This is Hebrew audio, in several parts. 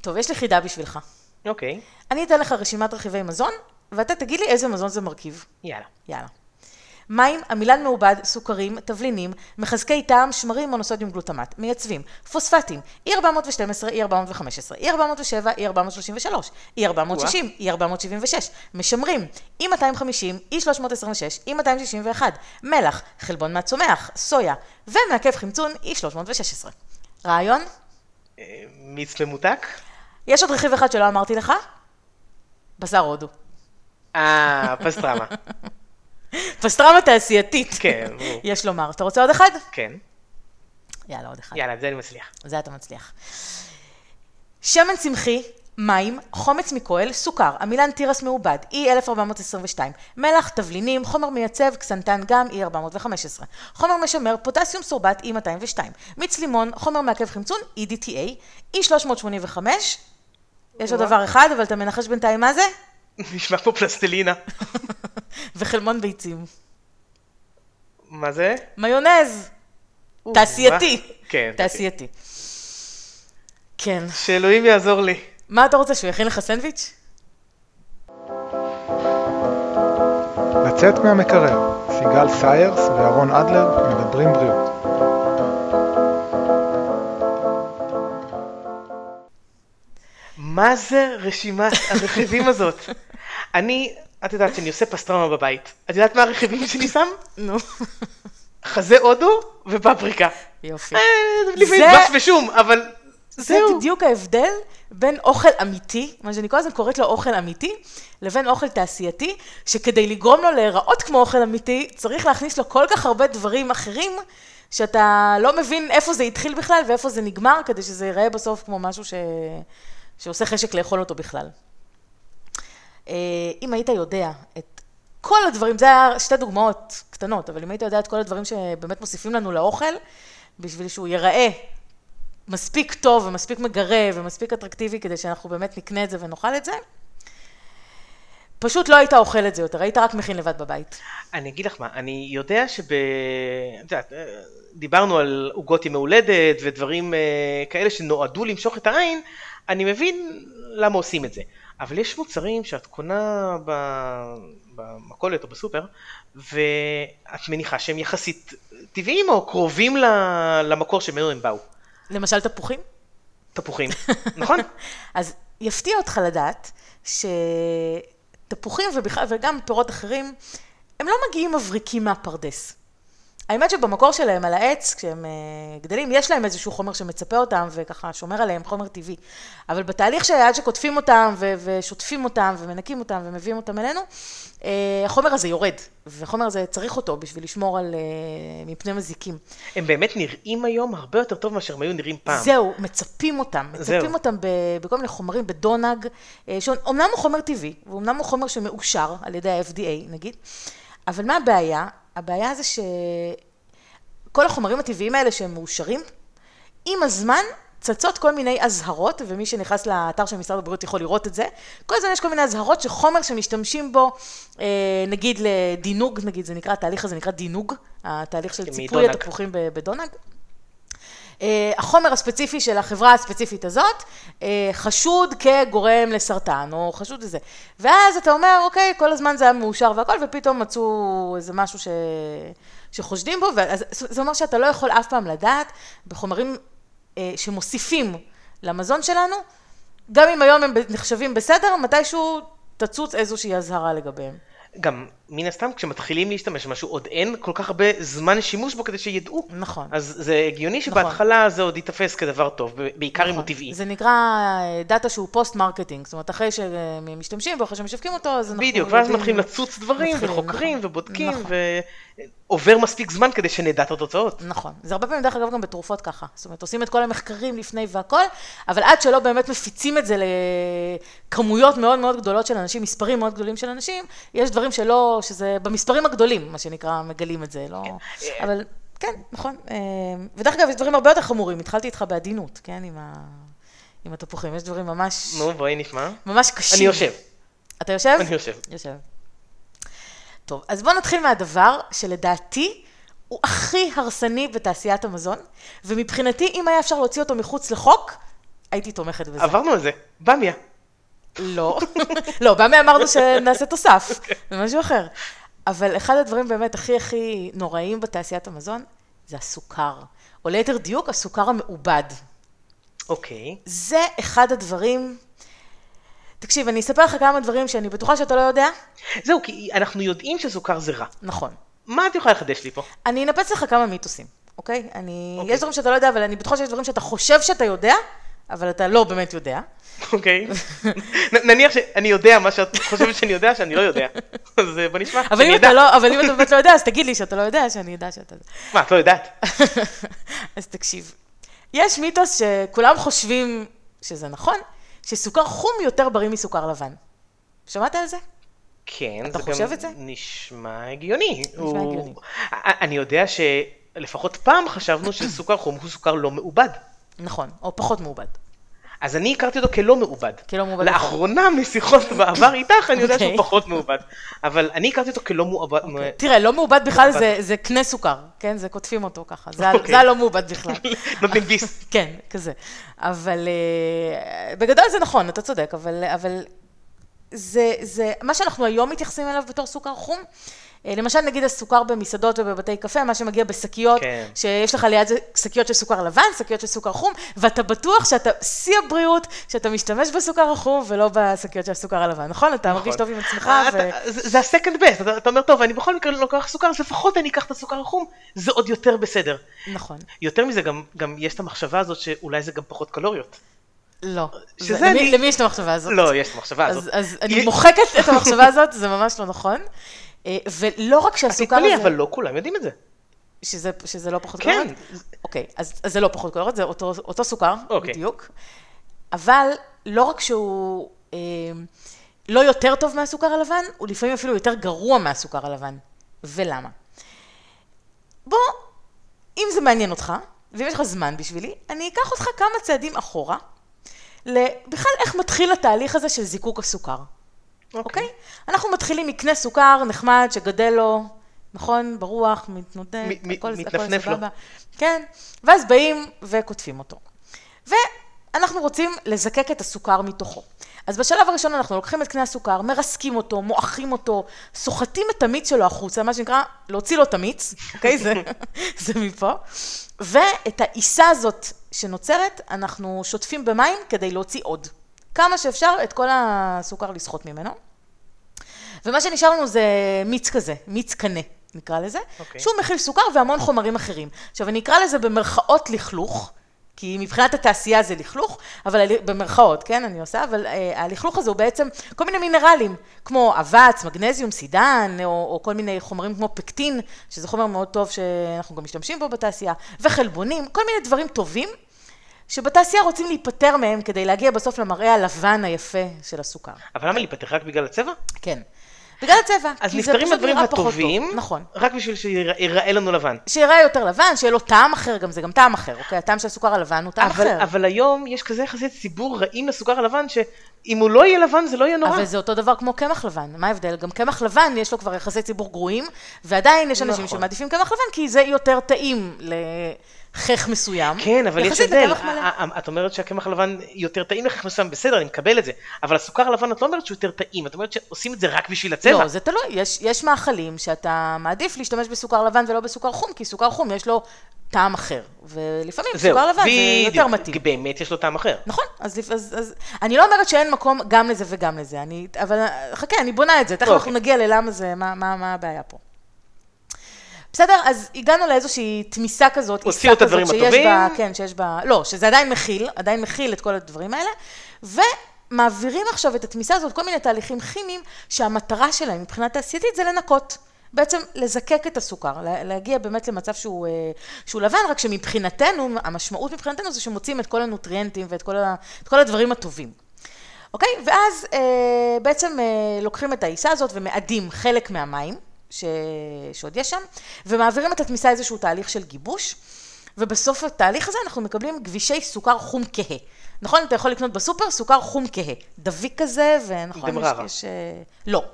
טוב, יש לי חידה בשבילך. אוקיי, אני אתן לך רשימת רכיבי מזון, ואתה תגיד לי איזה מזון זה מרכיב. יאללה. יאללה. מים, עמילן מעובד, סוכרים, תבלינים, מחזקי טעם, שמרים, מונוסודיום גלוטמט, מייצבים, פוספטים, E412, E415, E407, E433, E460, E476, משמרים, E250, E326, E261, מלח, חלבון מהצומח, סויה, ומעכב חמצון E316. רעיון? מיץ ממותק? יש עוד רכיב אחד שלא אמרתי לך, בשר הודו. אה, פסטרמה. פסטרמה תעשייתית. כן, ברור. יש לומר. אתה רוצה עוד אחד? כן. יאללה, עוד אחד. יאללה, זה אני מצליח. זה אתה מצליח. שמן צמחי, מים, חומץ מכהל, סוכר, עמילן תירס מעובד, E1422, מלח, תבלינים, חומר מייצב, קסנטן גם, E415, חומר משמר, פוטסיום סורבט, E202, מיץ לימון, חומר מעכב חמצון, EDTA, E385, יש עוד. דבר אחד, אבל אתה מנחש בינתיים מה זה? נשמע פה פלסטלינה. וחלמון ביצים. מה זה? מיונז, תעשייתי. כן. תעשייתי. כן. שאלוהים יעזור לי. מה אתה רוצה, שהוא יכין לך סנדוויץ'? לצאת מהמקרר, סיגל סיירס ואהרון אדלר מדברים בריאות. מה זה רשימת הרכיבים הזאת? אני, את יודעת שאני עושה פסטרמה בבית. את יודעת מה הרכיבים שאני שם? נו. חזה הודו ופפריקה. יופי. אה, לפעמים זה- דבש ושום, אבל זה. בדיוק ההבדל בין אוכל אמיתי, מה שאני כל הזמן קוראת לו אוכל אמיתי, לבין אוכל תעשייתי, שכדי לגרום לו להיראות כמו אוכל אמיתי, צריך להכניס לו כל כך הרבה דברים אחרים, שאתה לא מבין איפה זה התחיל בכלל ואיפה זה נגמר, כדי שזה ייראה בסוף כמו משהו ש... שעושה חשק לאכול אותו בכלל. אה, אם היית יודע את כל הדברים, זה היה שתי דוגמאות קטנות, אבל אם היית יודע את כל הדברים שבאמת מוסיפים לנו לאוכל, בשביל שהוא ייראה מספיק טוב ומספיק מגרה ומספיק אטרקטיבי כדי שאנחנו באמת נקנה את זה ונאכל את זה, פשוט לא היית אוכל את זה יותר, היית רק מכין לבד בבית. אני אגיד לך מה, אני יודע שב... את יודעת, דיברנו על עוגות ימי הולדת ודברים אה, כאלה שנועדו למשוך את העין, אני מבין למה עושים את זה. אבל יש מוצרים שאת קונה במכולת או בסופר, ואת מניחה שהם יחסית טבעיים או קרובים למקור שממנו הם באו. למשל תפוחים? תפוחים, נכון? אז יפתיע אותך לדעת שתפוחים ובכלל, וגם פירות אחרים, הם לא מגיעים מבריקים מהפרדס. האמת שבמקור שלהם על העץ, כשהם אה, גדלים, יש להם איזשהו חומר שמצפה אותם וככה שומר עליהם, חומר טבעי. אבל בתהליך שעד שקוטפים אותם ו- ושוטפים אותם ומנקים אותם ומביאים אותם אלינו, אה, החומר הזה יורד, והחומר הזה צריך אותו בשביל לשמור על, אה, מפני מזיקים. הם באמת נראים היום הרבה יותר טוב מאשר הם היו נראים פעם. זהו, מצפים אותם, מצפים זהו. אותם בכל מיני חומרים, בדונג, אה, שאומנם הוא חומר טבעי, ואומנם הוא חומר שמאושר על ידי ה-FDA נגיד, אבל מה הבעיה? הבעיה זה שכל החומרים הטבעיים האלה שהם מאושרים, עם הזמן צצות כל מיני אזהרות, ומי שנכנס לאתר של משרד הבריאות יכול לראות את זה, כל הזמן יש כל מיני אזהרות שחומר שמשתמשים בו, אה, נגיד לדינוג, נגיד זה נקרא, התהליך הזה נקרא דינוג, התהליך של ציפוי. התפוחים בדונג. אה, החומר הספציפי של החברה הספציפית הזאת אה, חשוד כגורם לסרטן, או חשוד לזה. ואז אתה אומר, אוקיי, כל הזמן זה היה מאושר והכל, ופתאום מצאו איזה משהו ש... שחושדים בו, ואז, זה אומר שאתה לא יכול אף פעם לדעת בחומרים אה, שמוסיפים למזון שלנו, גם אם היום הם נחשבים בסדר, מתישהו תצוץ איזושהי אזהרה לגביהם. גם מן הסתם כשמתחילים להשתמש במשהו עוד אין כל כך הרבה זמן שימוש בו כדי שידעו. נכון. אז זה הגיוני שבהתחלה זה עוד ייתפס כדבר טוב, בעיקר אם הוא טבעי. נכון. זה נקרא אה, דאטה שהוא post marketing, זאת אומרת אחרי שמשתמשים בו, אחרי שמשווקים אותו, אז אנחנו בדיוק, ואז מתחילים לצוץ דברים, מתחילים, וחוקרים, נכון. ובודקים, נכון. ועובר מספיק זמן כדי שנדע את התוצאות. נכון. זה הרבה פעמים, דרך אגב, גם בתרופות ככה. זאת אומרת, עושים את כל המחקרים לפני והכל, אבל עד שלא באמת מפיצים את זה לכמויות מאוד מאוד גדולות של אנשים, מספרים מאוד גדולים של אנשים, יש דברים שלא, שזה במספרים הגדולים, מה שנקרא, מגלים את זה, לא... אבל, כן, נכון. אה, ודרך אגב, יש דברים הרבה יותר חמורים. התחלתי איתך בעדינות, כן, עם ה... עם התפוחים. יש דברים ממש, נו, בואי נשמע. ממש קשים. אני יושב, אתה יושב? אני יושב. יושב. טוב, אז בואו נתחיל מהדבר שלדעתי הוא הכי הרסני בתעשיית המזון, ומבחינתי, אם היה אפשר להוציא אותו מחוץ לחוק, הייתי תומכת בזה. עברנו על זה, במיה. לא, לא, במי אמרנו שנעשה תוסף, זה משהו אחר. אבל אחד הדברים באמת הכי הכי נוראים בתעשיית המזון, זה הסוכר. או ליתר דיוק, הסוכר המעובד. אוקיי. זה אחד הדברים... תקשיב, אני אספר לך כמה דברים שאני בטוחה שאתה לא יודע. זהו, כי אנחנו יודעים שסוכר זה רע. נכון. מה את יכולה לחדש לי פה? אני אנפץ לך כמה מיתוסים, אוקיי? אני... אוקיי. יש דברים שאתה לא יודע, אבל אני בטוחה שיש דברים שאתה חושב שאתה יודע, אבל אתה לא באמת יודע. אוקיי. נניח שאני יודע מה שאת חושבת שאני יודע שאני לא יודע. אז אה, בוא נשמע. שאני אתה אדע. לא, אבל אם אתה באמת לא יודע, אז תגיד לי שאתה לא יודע, שאני אדע שאתה... מה, את לא יודעת? אז תקשיב, יש מיתוס שכולם חושבים שזה נכון, שסוכר חום יותר בריא מסוכר לבן. שמעת על זה? כן, אתה חושב את זה? נשמע הגיוני. נשמע הגיוני. אני יודע שלפחות פעם חשבנו שסוכר חום הוא סוכר לא מעובד. נכון, או פחות מעובד. אז אני הכרתי אותו כלא מעובד. כלא מעובד. לאחרונה משיחות בעבר איתך אני יודע אוקיי. שהוא פחות מעובד. אבל אני הכרתי אותו כלא מעובד. תראה, לא מעובד בכלל. זה, קנה סוכר, כן? זה קוטפים אותו ככה. זה, אוקיי. הלא מעובד בכלל. נותנים ביס. כן, כזה. אבל אה, בגדול זה נכון, אתה צודק, אבל, זה, מה שאנחנו היום מתייחסים אליו בתור סוכר חום, למשל נגיד הסוכר במסעדות ובבתי קפה, מה שמגיע בשקיות, כן. שיש לך ליד זה שקיות של סוכר לבן, שקיות של סוכר חום, ואתה בטוח שאתה שיא הבריאות, שאתה משתמש בסוכר החום ולא בשקיות של הסוכר הלבן, נכון? אתה מרגיש טוב עם עצמך, אה, ו... אתה- זה זה ה-second best, אתה אתה אומר, טוב, אני בכל מקרה לוקח סוכר, אז לפחות אני אקח את הסוכר החום, זה עוד יותר בסדר. נכון. יותר מזה, גם- גם יש את המחשבה הזאת שאולי זה גם פחות קלוריות. לא. שזה זה- למי- אני- למי יש את המחשבה הזאת? לא, יש את המחשבה הזאת. אז, אז אני מוחקת את המחשבה הזאת, זה ממש לא נכון. אה, ולא רק שהסוכר תתפלאי, הזה, אבל לא כולם יודעים את זה. שזה, שזה לא פחות כן. קלוריות? אוקיי, אז, אז זה לא פחות קלוריות, זה אותו, אותו סוכר, אוקיי. בדיוק. אבל לא רק שהוא אה, לא יותר טוב מהסוכר הלבן, הוא לפעמים אפילו יותר גרוע מהסוכר הלבן. ולמה? בוא, אם זה מעניין אותך, ואם יש לך זמן בשבילי, אני אקח אותך כמה צעדים אחורה, בכלל איך מתחיל התהליך הזה של זיקוק הסוכר. אוקיי? אנחנו מתחילים מקנה סוכר נחמד שגדל לו, נכון? ברוח, מתנודד, מ- מ- הכל, הכל מתנפנף לו. סבבה. כן, ואז באים וקוטפים אותו. ואנחנו רוצים לזקק את הסוכר מתוכו. אז בשלב הראשון אנחנו לוקחים את קנה הסוכר, מרסקים אותו, מועכים אותו, סוחטים את המיץ שלו החוצה, מה שנקרא להוציא לו את המיץ, אוקיי? זה, זה מפה. ואת העיסה הזאת שנוצרת, אנחנו שוטפים במים כדי להוציא עוד. כמה שאפשר את כל הסוכר לסחוט ממנו. ומה שנשאר לנו זה מיץ כזה, מיץ קנה, נקרא לזה, אוקיי. שהוא מכיל סוכר והמון חומרים אחרים. עכשיו, אני אקרא לזה במרכאות לכלוך, כי מבחינת התעשייה זה לכלוך, אבל במרכאות, כן, אני עושה, אבל אה, הלכלוך הזה הוא בעצם כל מיני מינרלים, כמו אבץ, מגנזיום, סידן, או, או כל מיני חומרים כמו פקטין, שזה חומר מאוד טוב שאנחנו גם משתמשים בו בתעשייה, וחלבונים, כל מיני דברים טובים, שבתעשייה רוצים להיפטר מהם כדי להגיע בסוף למראה הלבן היפה של הסוכר. אבל למה להיפתח רק בגלל הצבע? כן. בגלל הצבע. אז נפטרים פחות הטובים, טוב. נכון. רק בשביל שיראה לנו לבן. שיראה יותר לבן, שיהיה לו טעם אחר, גם זה גם טעם אחר, אוקיי? הטעם של הסוכר הלבן הוא טעם אבל, אחר. אבל היום יש כזה יחסי ציבור רעים לסוכר הלבן, שאם הוא לא יהיה לבן זה לא יהיה נורא. אבל זה אותו דבר כמו קמח לבן, מה ההבדל? גם קמח לבן יש לו כבר יחסי ציבור גרועים, ועדיין יש אנשים נכון. שמעדיפים קמח לבן כי זה יותר טעים לחך מסוים. כן, אבל יש הבדל. לקמח מלא. ה- ה- את אומרת שהקמח הלבן יותר טעים לך מסוים, בסדר, אני מקבל את זה. אבל הסוכר הלבן את לא אומרת שהוא יותר טעים, את אומרת שעושים את זה רק בשביל הצבע. לא, זה תלוי, יש, יש מאכלים שאתה מעדיף להשתמש בסוכר לבן ולא בסוכר חום, כי סוכר חום יש לו טעם אחר, ולפעמים סוכר לבן זה יותר מתאים. כי באמת יש לו טעם אחר. נכון, אז, אז, אז אני לא אומרת שאין מקום גם לזה וגם לזה, אני, אבל חכה, אני בונה את זה, תכף אוקיי. אנחנו נגיע ללמה זה, מה, מה, מה הבעיה פה. בסדר, אז הגענו לאיזושהי תמיסה כזאת, הוציאו עיסה את הדברים כזאת שיש הטובים. בה, כן, שיש בה, לא, שזה עדיין מכיל, עדיין מכיל את כל הדברים האלה, ומעבירים עכשיו את התמיסה הזאת, כל מיני תהליכים כימיים, שהמטרה שלהם מבחינה תעשייתית זה לנקות. בעצם לזקק את הסוכר, לה- להגיע באמת למצב שהוא, אה, שהוא לבן, רק שמבחינתנו, המשמעות מבחינתנו זה שמוצאים את כל הנוטריאנטים ואת כל, ה, את כל הדברים הטובים. אוקיי? ואז אה, בעצם אה, לוקחים את העיסה הזאת ומאדים חלק מהמים, ש... שעוד יש שם, ומעבירים את התמיסה איזשהו תהליך של גיבוש, ובסוף התהליך הזה אנחנו מקבלים גבישי סוכר חום כהה. נכון? אתה יכול לקנות בסופר סוכר חום כהה. דביק כזה, ונכון, יש... יש אה, לא.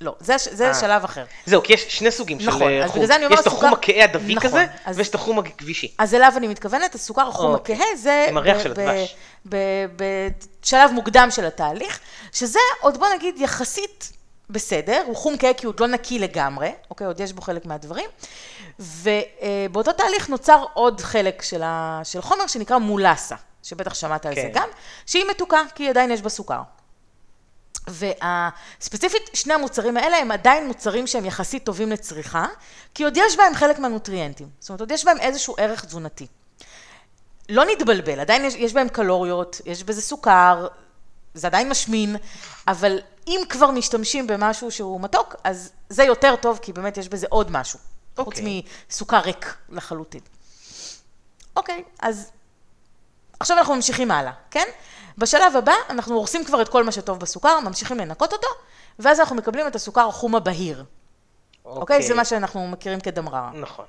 לא, זה, זה אה. שלב אחר. זהו, כי יש שני סוגים נכון, של אה, אז חום. בגלל זה אני אומרת, יש את החום הכהה הדביק נכון, הזה, אז- ויש את החום הכבישי. אז אליו אני מתכוונת, הסוכר החום אוקיי. הכהה זה... עם הריח של הדבש. בשלב מוקדם של התהליך, שזה עוד בוא נגיד יחסית בסדר, הוא חום כהה כי הוא עוד לא נקי לגמרי, אוקיי, עוד יש בו חלק מהדברים, ובאותו תהליך נוצר עוד חלק של, ה, של חומר שנקרא מולסה, שבטח שמעת על זה כן. גם, שהיא מתוקה, כי עדיין יש בה סוכר. וספציפית, שני המוצרים האלה הם עדיין מוצרים שהם יחסית טובים לצריכה, כי עוד יש בהם חלק מהנוטריאנטים. זאת אומרת, עוד יש בהם איזשהו ערך תזונתי. לא נתבלבל, עדיין יש, יש בהם קלוריות, יש בזה סוכר, זה עדיין משמין, אבל אם כבר משתמשים במשהו שהוא מתוק, אז זה יותר טוב, כי באמת יש בזה עוד משהו. חוץ אוקיי. מסוכר ריק לחלוטין. אוקיי, אז עכשיו אנחנו ממשיכים הלאה, כן? בשלב הבא אנחנו הורסים כבר את כל מה שטוב בסוכר, ממשיכים לנקות אותו, ואז אנחנו מקבלים את הסוכר החום הבהיר. אוקיי? זה מה שאנחנו מכירים כדמררה. נכון.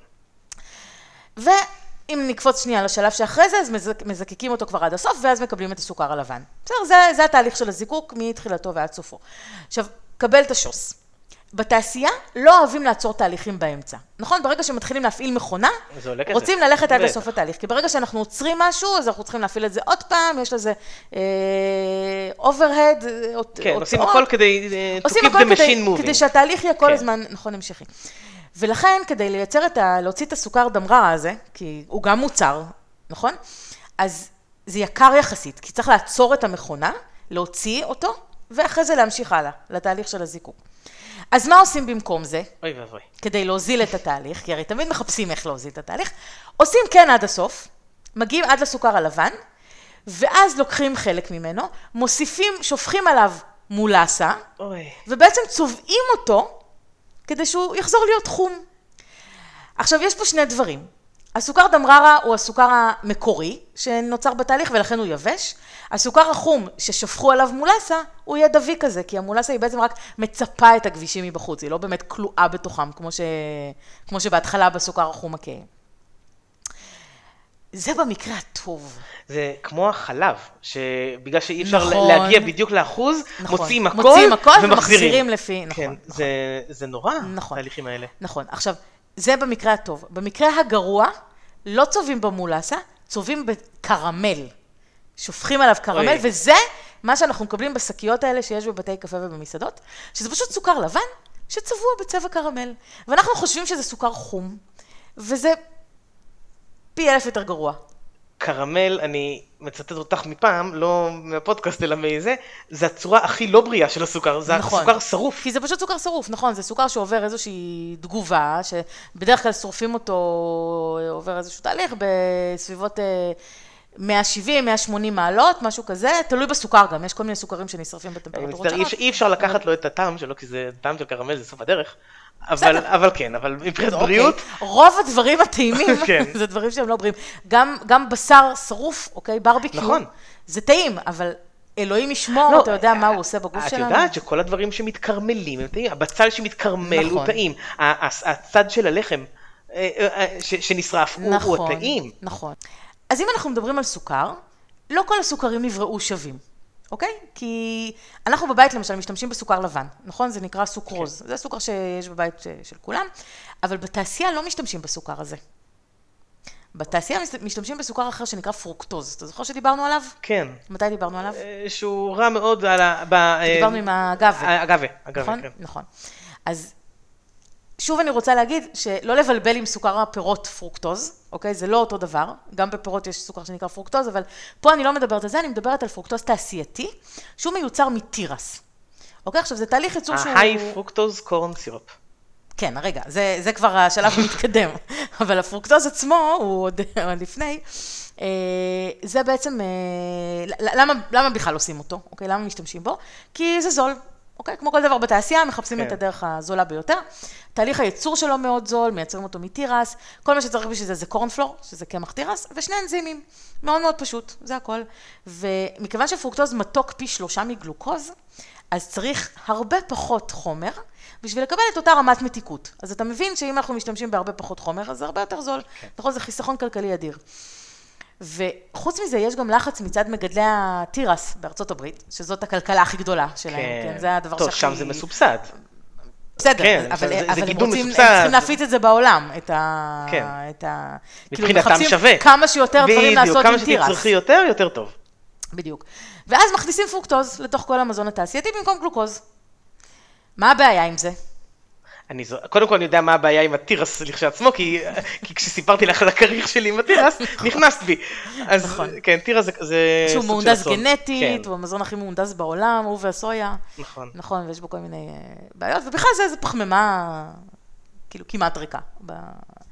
ואם נקפוץ שנייה לשלב שאחרי זה, אז מזק, מזקקים אותו כבר עד הסוף, ואז מקבלים את הסוכר הלבן. בסדר, זה, זה התהליך של הזיקוק מתחילתו ועד סופו. עכשיו, קבל את השוס. בתעשייה לא אוהבים לעצור תהליכים באמצע. נכון? ברגע שמתחילים להפעיל מכונה. רוצים ללכת עד. לסוף התהליך. כי ברגע שאנחנו עוצרים משהו, אז אנחנו צריכים להפעיל את זה עוד פעם, יש לזה אוברהד, כן, עושים הכל כדי אה, עושים הכל כדי, moving. כדי שהתהליך יהיה כל כן. הזמן, נכון, המשכי. ולכן, כדי לייצר את ה... להוציא את הסוכר דמררה הזה, כי הוא גם מוצר, נכון? אז זה יקר יחסית, כי צריך לעצור את המכונה, להוציא אותו, ואחרי זה להמשיך הלאה, לתהליך של הזיקוק. אז מה עושים במקום זה? אוי ואבוי. כדי להוזיל את התהליך, כי הרי תמיד מחפשים איך להוזיל את התהליך, עושים כן עד הסוף, מגיעים עד לסוכר הלבן, ואז לוקחים חלק ממנו, מוסיפים, שופכים עליו מולסה, אוי. ובעצם צובעים אותו כדי שהוא יחזור להיות חום. עכשיו, יש פה שני דברים. הסוכר דמררה הוא הסוכר המקורי שנוצר בתהליך ולכן הוא יבש. הסוכר החום ששפכו עליו מולסה, הוא יהיה דבי כזה, כי המולסה היא בעצם רק מצפה את הכבישים מבחוץ, היא לא באמת כלואה בתוכם, כמו, ש... כמו שבהתחלה בסוכר החום הכהה. זה במקרה הטוב. זה כמו החלב, שבגלל שאי אפשר נכון. להגיע בדיוק לאחוז, נכון. מוציאים הכל, מוציאים הכל ומחזירים. ומחזירים לפי- נכון, כן, נכון. זה, זה נורא, נכון. התהליכים האלה. נכון. עכשיו, זה במקרה הטוב. במקרה הגרוע, לא צובעים במולסה, צובעים בקרמל. שופכים עליו קרמל, אוי. וזה מה שאנחנו מקבלים בשקיות האלה שיש בבתי קפה ובמסעדות, שזה פשוט סוכר לבן שצבוע בצבע קרמל. ואנחנו חושבים שזה סוכר חום, וזה פי אלף יותר גרוע. קרמל, אני מצטט אותך מפעם, לא מהפודקאסט אלא מזה, זה הצורה הכי לא בריאה של הסוכר, זה נכון. סוכר שרוף. כי זה פשוט סוכר שרוף, נכון, זה סוכר שעובר איזושהי תגובה, שבדרך כלל שורפים אותו, עובר איזשהו תהליך בסביבות אה, 170, 180 מעלות, משהו כזה, תלוי בסוכר גם, יש כל מיני סוכרים שנשרפים בטמפרטורות. אפשר- אי אפשר לקחת לו את הטעם שלו, כי זה טעם של קרמל, זה סוף הדרך. אבל, אבל כן, אבל מבחינת אוקיי. בריאות, רוב הדברים הטעימים, כן. זה דברים שהם לא בריאים. גם, גם בשר שרוף, אוקיי, ברביקיו, נכון. זה טעים, אבל אלוהים ישמור, לא, אתה יודע מה הוא עושה בגוף את שלנו? יודעת שכל הדברים שמתקרמלים הם טעים, הבצל שמתקרמל הוא נכון. טעים, ה- ה- הצד של הלחם אה, אה, ש- שנשרף הוא- הוא טעים. נכון. אז אם אנחנו מדברים על סוכר, לא כל הסוכרים נבראו שווים, אוקיי? כי אנחנו בבית למשל משתמשים בסוכר לבן, נכון? זה נקרא סוכרוז. כן. זה סוכר שיש בבית ש- של כולם, אבל בתעשייה לא משתמשים בסוכר הזה. בתעשייה מש- משתמשים בסוכר אחר שנקרא פרוקטוז. אתה זוכר שדיברנו עליו? כן. מתי דיברנו עליו? אה, שהוא רע מאוד על ה... ב- אה, דיברנו עם האגווה. אגווה, אגווה, נכון? כן. נכון. אז שוב אני רוצה להגיד שלא לבלבל עם סוכר הפירות פרוקטוז, אוקיי? זה לא אותו דבר, גם בפירות יש סוכר שנקרא פרוקטוז, אבל פה אני לא מדברת על זה, אני מדברת על פרוקטוז תעשייתי, שהוא מיוצר מתירס. אוקיי? עכשיו זה תהליך ייצור שהוא... ה high fructose corn syrup. כן, רגע, זה, זה כבר השלב המתקדם, אבל הפרוקטוז עצמו, הוא עוד, עוד לפני, אה, זה בעצם, אה, למה, למה בכלל עושים אותו, אוקיי? למה משתמשים בו? כי זה זול, אוקיי? כמו כל דבר בתעשייה, מחפשים כן. את הדרך הזולה ביותר. תהליך הייצור שלו מאוד זול, מייצרים אותו מתירס, כל מה שצריך בשביל זה זה קורנפלור, שזה קמח תירס, ושני אנזימים. מאוד מאוד פשוט, זה הכל. ומכיוון שפרוקטוז מתוק פי שלושה מגלוקוז, אז צריך הרבה פחות חומר בשביל לקבל את אותה רמת מתיקות. אז אתה מבין שאם אנחנו משתמשים בהרבה פחות חומר, אז זה הרבה יותר זול. כן. נכון, זה חיסכון כלכלי אדיר. וחוץ מזה, יש גם לחץ מצד מגדלי התירס בארצות הברית, שזאת הכלכלה הכי גדולה שלהם, כן, זה הדבר טוב, שהכי... שם זה מסובסד. בסדר, כן, אבל, זה- זה אבל הם גידול רוצים, הם מסובסד. צריכים להפיץ את זה בעולם, את ה... כן. את ה... מבחינתם מחפשים שווה. כמה שיותר דברים בדיוק, לעשות כמה עם תירס. שתצרכי יותר, יותר טוב. בדיוק. ואז מכניסים פרוקטוז לתוך כל המזון התעשייתי במקום גלוקוז. מה הבעיה עם זה? אני זו... קודם כל אני יודע מה הבעיה עם התירס לכשעצמו, כי, כי כשסיפרתי לך על הכריך שלי עם התירס, נכנסת בי. אז נכון. כן, תירס זה, זה שהוא סוג של מהונדס אסון. גנטית, כן, הוא המזון הכי מהונדס בעולם, הוא והסויה. נכון. נכון, ויש בו כל מיני אה, בעיות, ובכלל זה, זה פחמימה, כאילו, כמעט ריקה, ב...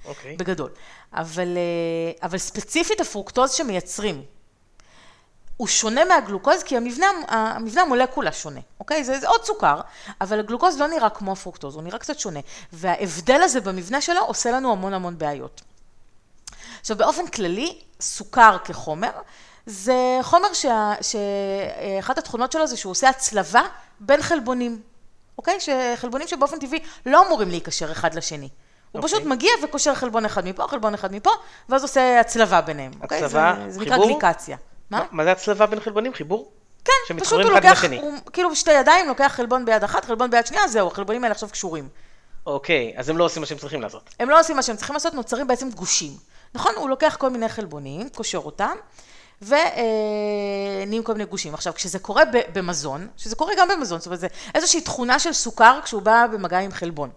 אוקיי. בגדול. אבל, אה, אבל ספציפית הפרוקטוז שמייצרים, הוא שונה מהגלוקוז, כי המבנה, המבנה המולקולה שונה, אוקיי? זה, זה עוד סוכר, אבל הגלוקוז לא נראה כמו הפרוקטוז, הוא נראה קצת שונה. וההבדל הזה במבנה שלו עושה לנו המון המון בעיות. עכשיו, באופן כללי, סוכר כחומר, זה חומר שה- שאחת התכונות שלו זה שהוא עושה הצלבה בין חלבונים, אוקיי? שחלבונים שבאופן טבעי לא אמורים להיקשר אחד לשני. הוא אוקיי. פשוט מגיע וקושר חלבון אחד מפה, חלבון אחד מפה, ואז עושה הצלבה ביניהם, אוקיי? הצלבה, זה, זה נקרא חיבור? גליקציה. מה? מה זה הצלבה בין חלבונים? חיבור? כן, פשוט הוא לוקח. הוא כאילו בשתי ידיים לוקח חלבון ביד אחת, חלבון ביד שנייה, זהו, החלבונים האלה עכשיו קשורים. אוקיי, אז הם לא עושים מה שהם צריכים לעשות. הם לא עושים מה שהם צריכים לעשות, נוצרים בעצם גושים. נכון? הוא לוקח כל מיני חלבונים, קושר אותם, ונהיים כל מיני גושים. עכשיו, כשזה קורה במזון, שזה קורה גם במזון, זאת אומרת, זה איזושהי תכונה של סוכר כשהוא בא במגע עם חלבון.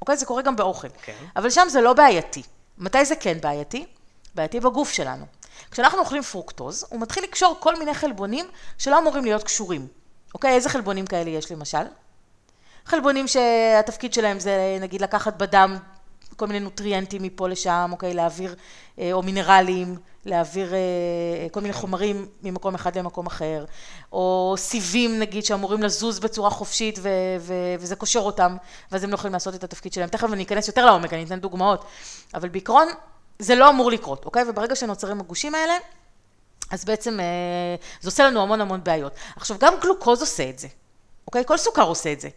אוקיי? זה קורה גם באוכל. כן. אבל שם זה לא בעייתי. מתי זה כן בעייתי? בעייתי בגוף שלנו. כשאנחנו אוכלים פרוקטוז, הוא מתחיל לקשור כל מיני חלבונים שלא אמורים להיות קשורים. אוקיי? איזה חלבונים כאלה יש למשל? חלבונים שהתפקיד שלהם זה נגיד לקחת בדם כל מיני נוטריאנטים מפה לשם, אוקיי, להעביר, אה, או מינרלים, להעביר אה, כל מיני חומרים ממקום אחד למקום אחר, או סיבים נגיד שאמורים לזוז בצורה חופשית ו- ו- וזה קושר אותם, ואז הם לא יכולים לעשות את התפקיד שלהם. תכף אני אכנס יותר לעומק, אני אתן דוגמאות, אבל בעיקרון זה לא אמור לקרות, אוקיי? וברגע שנוצרים הגושים האלה, אז בעצם אה, זה עושה לנו המון המון בעיות. עכשיו, גם גלוקוז עושה את זה, אוקיי? כל סוכר עושה את זה.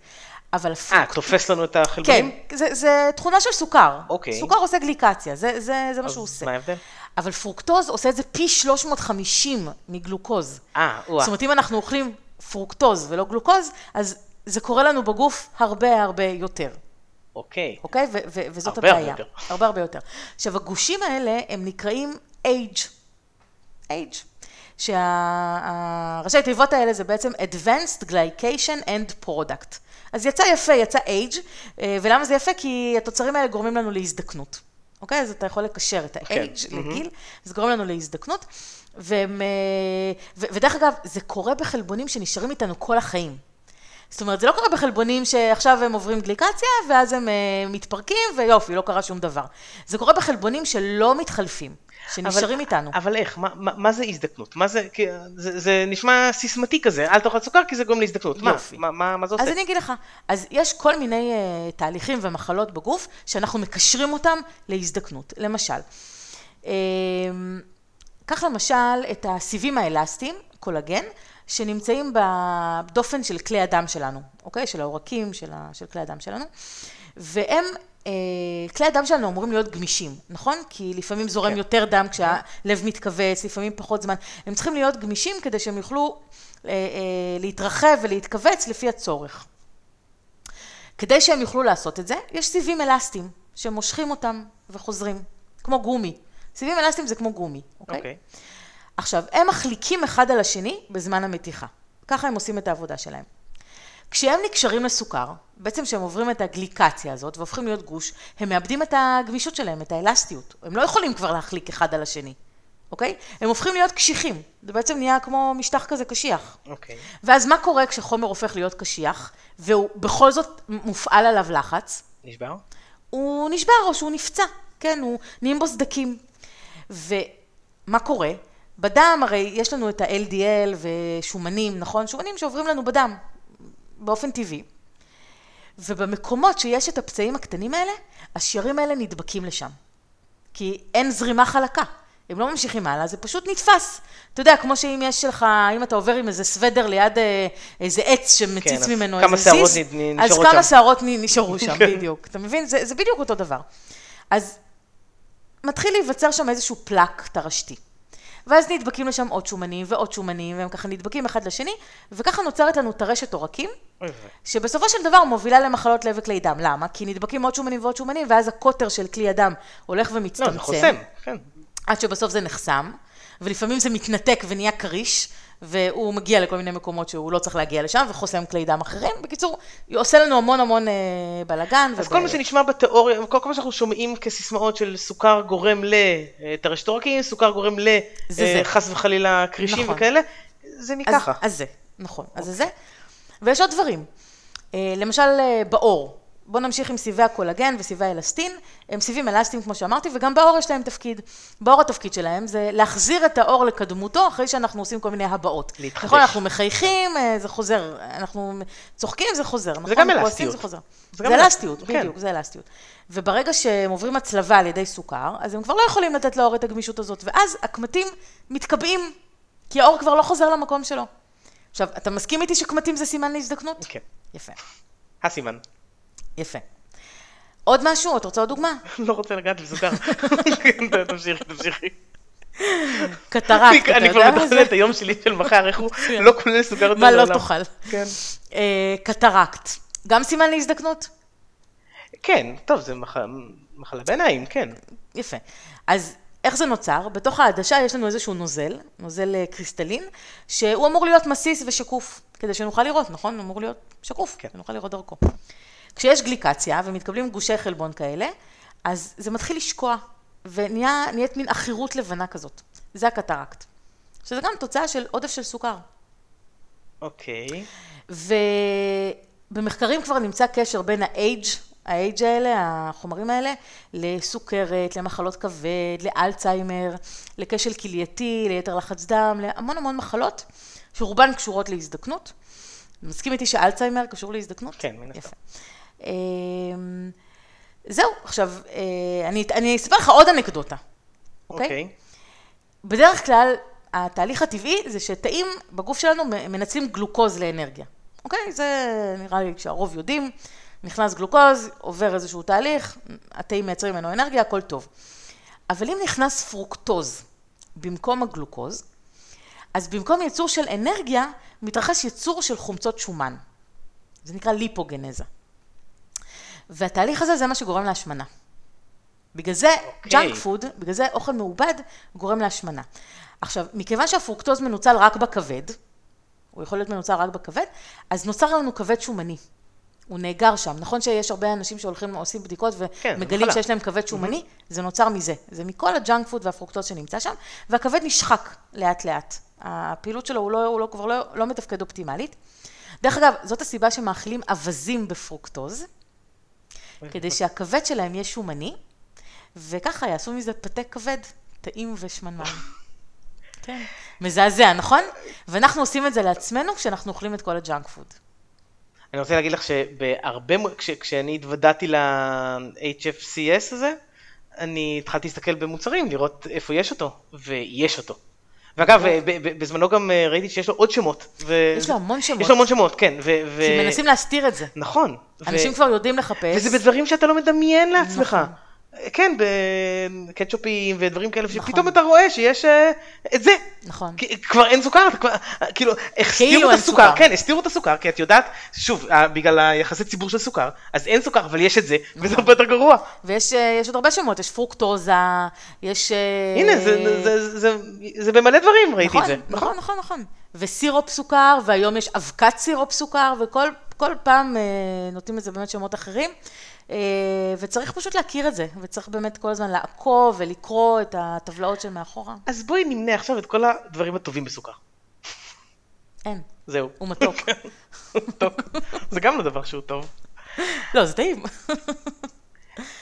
אבל אה, תופס לנו את החלבונים? כן, זה, זה תכונה של סוכר. אוקיי. סוכר עושה גליקציה, זה, זה, זה מה שהוא עושה. מה ההבדל? אבל פרוקטוז עושה את זה פי 350 מגלוקוז. אה, וואו. זאת אומרת, אם אנחנו אוכלים פרוקטוז ולא גלוקוז, אז זה קורה לנו בגוף הרבה הרבה יותר, אוקיי. אוקיי? ו- ו- וזאת הרבה הרבה הבעיה. יותר. הרבה הרבה יותר. עכשיו, הגושים האלה, הם נקראים AGE. AGE. שהראשי תיבות האלה זה בעצם Advanced Glycation End Product. אז יצא יפה, יצא age, אה, ולמה זה יפה? כי התוצרים האלה גורמים לנו להזדקנות. אוקיי? אז אתה יכול לקשר את כן, ה-age לגיל, זה גורם לנו להזדקנות. והם, אה, ו- ודרך אגב, זה קורה בחלבונים שנשארים איתנו כל החיים. זאת אומרת, זה לא קורה בחלבונים שעכשיו הם עוברים גליקציה, ואז הם אה, מתפרקים, ויופי, לא קרה שום דבר. זה קורה בחלבונים שלא מתחלפים, שנשארים אבל- איתנו. אבל איך? מה, מה, מה זה הזדקנות? מה זה, זה, זה נשמע סיסמתי כזה, אל תאכל סוכר כי זה גורם להזדקנות. מה? יופי. מה, מה, מה זה עושה? אז אני אגיד לך, אז יש כל מיני uh, תהליכים ומחלות בגוף שאנחנו מקשרים אותם להזדקנות. למשל, um, קח למשל את הסיבים האלסטיים, קולגן, שנמצאים בדופן של כלי הדם שלנו, אוקיי? של העורקים של, ה, של כלי הדם שלנו, והם, אה, כלי הדם שלנו אמורים להיות גמישים, נכון? כי לפעמים זורם כן. יותר דם כשהלב מתכווץ, לפעמים פחות זמן. הם צריכים להיות גמישים כדי שהם יוכלו אה, אה, להתרחב ולהתכווץ לפי הצורך. כדי שהם יוכלו לעשות את זה, יש סיבים אלסטיים שמושכים אותם וחוזרים, כמו גומי. סיבים אלסטיים זה כמו גומי, אוקיי? אוקיי. עכשיו, הם מחליקים אחד על השני בזמן המתיחה. ככה הם עושים את העבודה שלהם. כשהם נקשרים לסוכר, בעצם כשהם עוברים את הגליקציה הזאת והופכים להיות גוש, הם מאבדים את הגמישות שלהם, את האלסטיות. הם לא יכולים כבר להחליק אחד על השני, אוקיי? הם הופכים להיות קשיחים. זה בעצם נהיה כמו משטח כזה קשיח. אוקיי. ואז מה קורה כשחומר הופך להיות קשיח, והוא בכל זאת מופעל עליו לחץ? נשבר? הוא נשבר או שהוא נפצע, כן, הוא נהיים בו סדקים. ומה קורה? בדם הרי יש לנו את ה-LDL ושומנים, נכון? שומנים שעוברים לנו בדם באופן טבעי. ובמקומות שיש את הפצעים הקטנים האלה, השיירים האלה נדבקים לשם. כי אין זרימה חלקה. הם לא ממשיכים הלאה, זה פשוט נתפס. אתה יודע, כמו שאם יש לך, אם אתה עובר עם איזה סוודר ליד אה, איזה עץ שמציץ כן, ממנו איזה זיז, נ- אז כמה. שערות נשארו שם. בדיוק. אתה מבין? זה, זה בדיוק אותו דבר. אז מתחיל להיווצר שם איזשהו פלק טרשתי. ואז נדבקים לשם עוד שומנים ועוד שומנים, והם ככה נדבקים אחד לשני, וככה נוצרת לנו טרשת עורקים. שבסופו של דבר מובילה למחלות לב וכלי דם. למה? כי נדבקים עוד שומנים ועוד שומנים, ואז הקוטר של כלי הדם הולך ומצטמצם. לא, זה חוסם, כן. עד שבסוף זה נחסם, ולפעמים זה מתנתק ונהיה כריש, והוא מגיע לכל מיני מקומות שהוא לא צריך להגיע לשם, וחוסם כלי דם אחרים. בקיצור, הוא עושה לנו המון המון אה, בלאגן. אז וב- כל מה שנשמע בתיאוריה, כל כל מה שאנחנו שומעים כסיסמאות של סוכר גורם לטרשת עורקים, סוכר גורם ל... זה אה, וחלילה כרישים נכון. וכאלה, זה אז, מככה. אז זה, נכון. אז זה זה. ויש עוד דברים. אה, למשל, אה, בעור. בואו נמשיך עם סיבי הקולגן וסיבי האלסטין. הם סיבים אלסטיים, כמו שאמרתי, וגם בעור יש להם תפקיד. בעור התפקיד שלהם זה להחזיר את העור לקדמותו אחרי שאנחנו עושים כל מיני הבעות. להתחדש. נכון, אנחנו מחייכים, אה, זה חוזר. אנחנו צוחקים, זה חוזר. נכון? גם כועסים, אלסטיות. זה חוזר. זה זה, גם אלסטיות, אלסטיות, כן. בדיוק, זה אלסטיות. וברגע שהם עוברים הצלבה על ידי סוכר, אז הם כבר לא יכולים לתת לעור את הגמישות הזאת, ואז הקמטים מתקבעים, כי העור כבר לא חוזר למקום שלו. עכשיו, אתה מסכים איתי שקמטים זה סימן להזדקנות? כן, יפה, הסימן. יפה. עוד משהו? את רוצה עוד דוגמה? לא רוצה לגעת בסוכר. תמשיכי, תמשיכי. קטרקט, אתה אני כבר יודע מה זה? את היום שלי של מחר, איך הוא לא כולל סוכר יותר מה לא לעולם. תאכל? כן. אה, קטרקט, גם סימן להזדקנות? כן, טוב, זה מח- מחלה בעיניים, כן. יפה. אז איך זה נוצר? בתוך העדשה יש לנו איזשהו נוזל, נוזל אה, קריסטלין, שהוא אמור להיות מסיס ושקוף, כדי שנוכל לראות, נכון? אמור להיות שקוף, כן. שנוכל לראות דרכו. כשיש גליקציה ומתקבלים גושי חלבון כאלה, אז זה מתחיל לשקוע, ונהיית מין עכירות לבנה כזאת. זה הקטרקט. שזה גם תוצאה של עודף של סוכר. אוקיי. ובמחקרים כבר נמצא קשר בין ה-age, ה-age האלה, החומרים האלה, לסוכרת, למחלות כבד, לאלצהיימר, לכשל כלייתי, ליתר לחץ דם, להמון המון מחלות, שרובן קשורות להזדקנות. מסכים איתי שאלצהיימר קשור להזדקנות? כן, מן הסתם. אמ, זהו, עכשיו, אה, אני, אני אספר לך עוד אנקדוטה, אוקיי? אוקיי. בדרך כלל, התהליך הטבעי זה שתאים בגוף שלנו מנצלים גלוקוז לאנרגיה. אוקיי? זה נראה לי שהרוב יודעים. נכנס גלוקוז, עובר איזשהו תהליך, התאים מייצרים ממנו אנרגיה, הכל טוב. אבל אם נכנס פרוקטוז במקום הגלוקוז, אז במקום ייצור של אנרגיה, מתרחש ייצור של חומצות שומן. זה נקרא ליפוגנזה. והתהליך הזה זה מה שגורם להשמנה. בגלל זה אוקיי. junk food, בגלל זה אוכל מעובד גורם להשמנה. עכשיו, מכיוון שהפרוקטוז מנוצל רק בכבד, הוא יכול להיות מנוצל רק בכבד, אז נוצר לנו כבד שומני. הוא נאגר שם. נכון שיש הרבה אנשים שהולכים, עושים בדיקות כן, ומגלים מחלה. שיש להם כבד שומני? זה נוצר מזה. זה מכל ה junk food והפרוקטוז שנמצא שם, והכבד נשחק לאט לאט. הפעילות שלו הוא, לא, הוא לא, כבר לא, לא מתפקד אופטימלית. דרך אגב, זאת הסיבה שמאכילים אווזים בפרוקטוז, כדי שהכבד שלהם יהיה שומני, וככה יעשו מזה פטה כבד, טעים ושמנמן. כן. מזעזע, נכון? ואנחנו עושים את זה לעצמנו כשאנחנו אוכלים את כל ה junk food. אני רוצה להגיד לך שבהרבה, כש, כשאני התוודעתי ל-HFCS הזה, אני התחלתי להסתכל במוצרים, לראות איפה יש אותו, ויש אותו. ואגב, ב- בזמנו גם אה, ראיתי שיש לו עוד שמות. יש לו המון שמות. יש לו המון שמות, כן. ו... ו... כי מנסים להסתיר את זה. נכון. אנשים כבר יודעים לחפש. וזה בדברים שאתה לא מדמיין לעצמך. נכון. כן, בקטשופים ודברים כאלה, שפתאום אתה רואה שיש אה, את זה. נכון. כבר אין סוכר, אתה כבר, כאילו, הסתירו כאילו את הסוכר, סוכר. כן, הסתירו את הסוכר, כי את יודעת, שוב, אה, בגלל היחסי ציבור של סוכר, אז אין סוכר, אבל יש את זה, נכון. וזה הרבה יותר גרוע. ויש אה, יש עוד הרבה שמות, יש פרוקטוזה, יש... הנה, זה- זה- זה- זה במלא דברים ראיתי את נכון, זה. נכון, נכון, נכון. וסירופ סוכר, והיום יש אבקת סירופ סוכר, וכל כל פעם נותנים לזה באמת שמות אחרים. אה, וצריך פשוט להכיר את זה, וצריך באמת כל הזמן לעקוב ולקרוא את הטבלאות של מאחורה. אז בואי נמנה עכשיו את כל הדברים הטובים בסוכר. אין, זהו. הוא מתוק. טוב, זה גם לא דבר שהוא טוב. לא, זה טעים.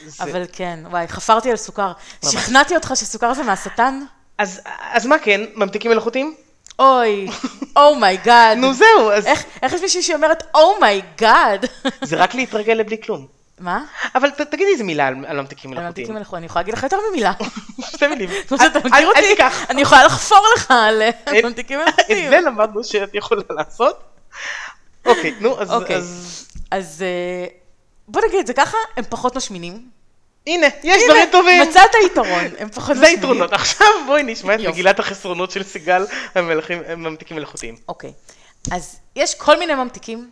זה- אבל כן, וואי, חפרתי על סוכר. שכנעתי אותך שסוכר זה מהשטן? אז אז מה כן, ממתיקים מלאכותיים? אוי, oh my god. נו זהו, אז איך איך יש מישהי שאומרת oh my god? זה רק להתרגל לבלי כלום. מה? אבל תגידי איזה מילה על על ממתיקים על ממתיקים מלאכותיים. מלאכותיים. אני יכולה להגיד לך יותר ממילה. שתי מילים. כמו שאתה מכיר אותי. אני יכולה לחפור לך על אה, את- ממתיקים את מלאכותיים. זה למדנו שאת יכולה לעשות. אוקיי, נו, אז... אוקיי. אז- אה, בוא נגיד את זה ככה, הם פחות משמינים. הנה, יש דברים טובים. מצאת יתרון, הם פחות זה משמינים. יתרונות. עכשיו בואי נשמע את. מגילת החסרונות של סיגל המלכים- ממתיקים מלאכותיים. אוקיי, אז יש כל מיני ממתיקים,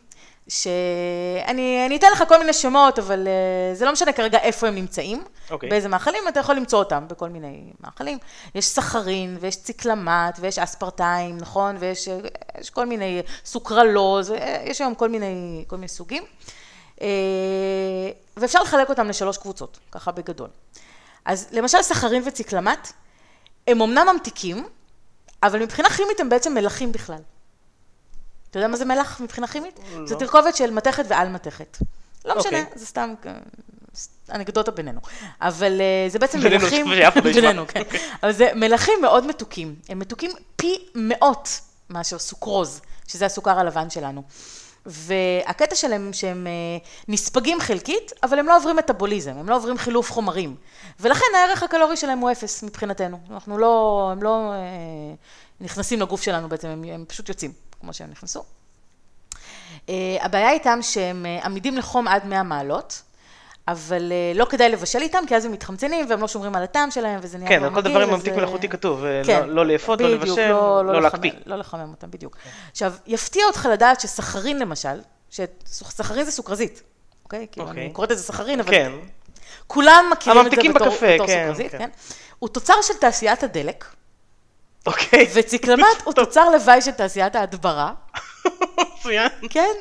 שאני אני אתן לך כל מיני שמות, אבל uh, זה לא משנה כרגע איפה הם נמצאים, אוקיי. באיזה מאכלים, אתה יכול למצוא אותם בכל מיני מאכלים. יש סחרין, ויש ציקלמט, ויש אספרטיים, נכון? ויש אה, יש כל מיני סוכרלוז, אה, יש היום כל מיני, כל מיני סוגים. אה, ואפשר לחלק אותם לשלוש קבוצות, ככה בגדול. אז למשל סחרין וציקלמט, הם אמנם ממתיקים, אבל מבחינה כימית הם בעצם מלחים בכלל. אתה יודע מה זה מלח מבחינה כימית? לא. זה תרכובת של מתכת ועל מתכת. לא משנה, אוקיי. זה סתם אה, אנקדוטה בינינו. אבל אה, זה בעצם בינינו, מלחים... בינינו, כן. אבל זה מלחים מאוד מתוקים. הם מתוקים פי מאות מאשר סוכרוז, שזה הסוכר הלבן שלנו. והקטע שלהם שהם אה, נספגים חלקית, אבל הם לא עוברים מטאבוליזם, הם לא עוברים חילוף חומרים. ולכן הערך הקלורי שלהם הוא אפס מבחינתנו. אנחנו לא, הם לא אה, נכנסים לגוף שלנו בעצם, הם, הם פשוט יוצאים, כמו שהם נכנסו. אה, הבעיה איתם שהם אה, עמידים לחום עד 100 מעלות, אבל אה, לא כדאי לבשל איתם, כי אז הם מתחמצנים והם לא שומרים על הטעם שלהם, וזה נהיה כן, לא על כל מגעיל, דבר עם ממתיק מלאכותי כתוב, כן. לא- לא לאפות, לא לבשל, לא לחמם- להקפיא. לא לחמם אותם, בדיוק. עכשיו, יפתיע אותך לדעת שסחרין למשל, שסחרין זה סוכרזית, אוקיי? כאילו, אוקיי. אני קוראת לזה סחרין, אבל כן, כולם מכירים את זה בתור בתור כן, סוכרזית, כן. כן? הוא תוצר של תעשיית הדלק, אוקיי. וציקלמט הוא תוצר לוואי של תעשיית ההדברה, מצוין. כן?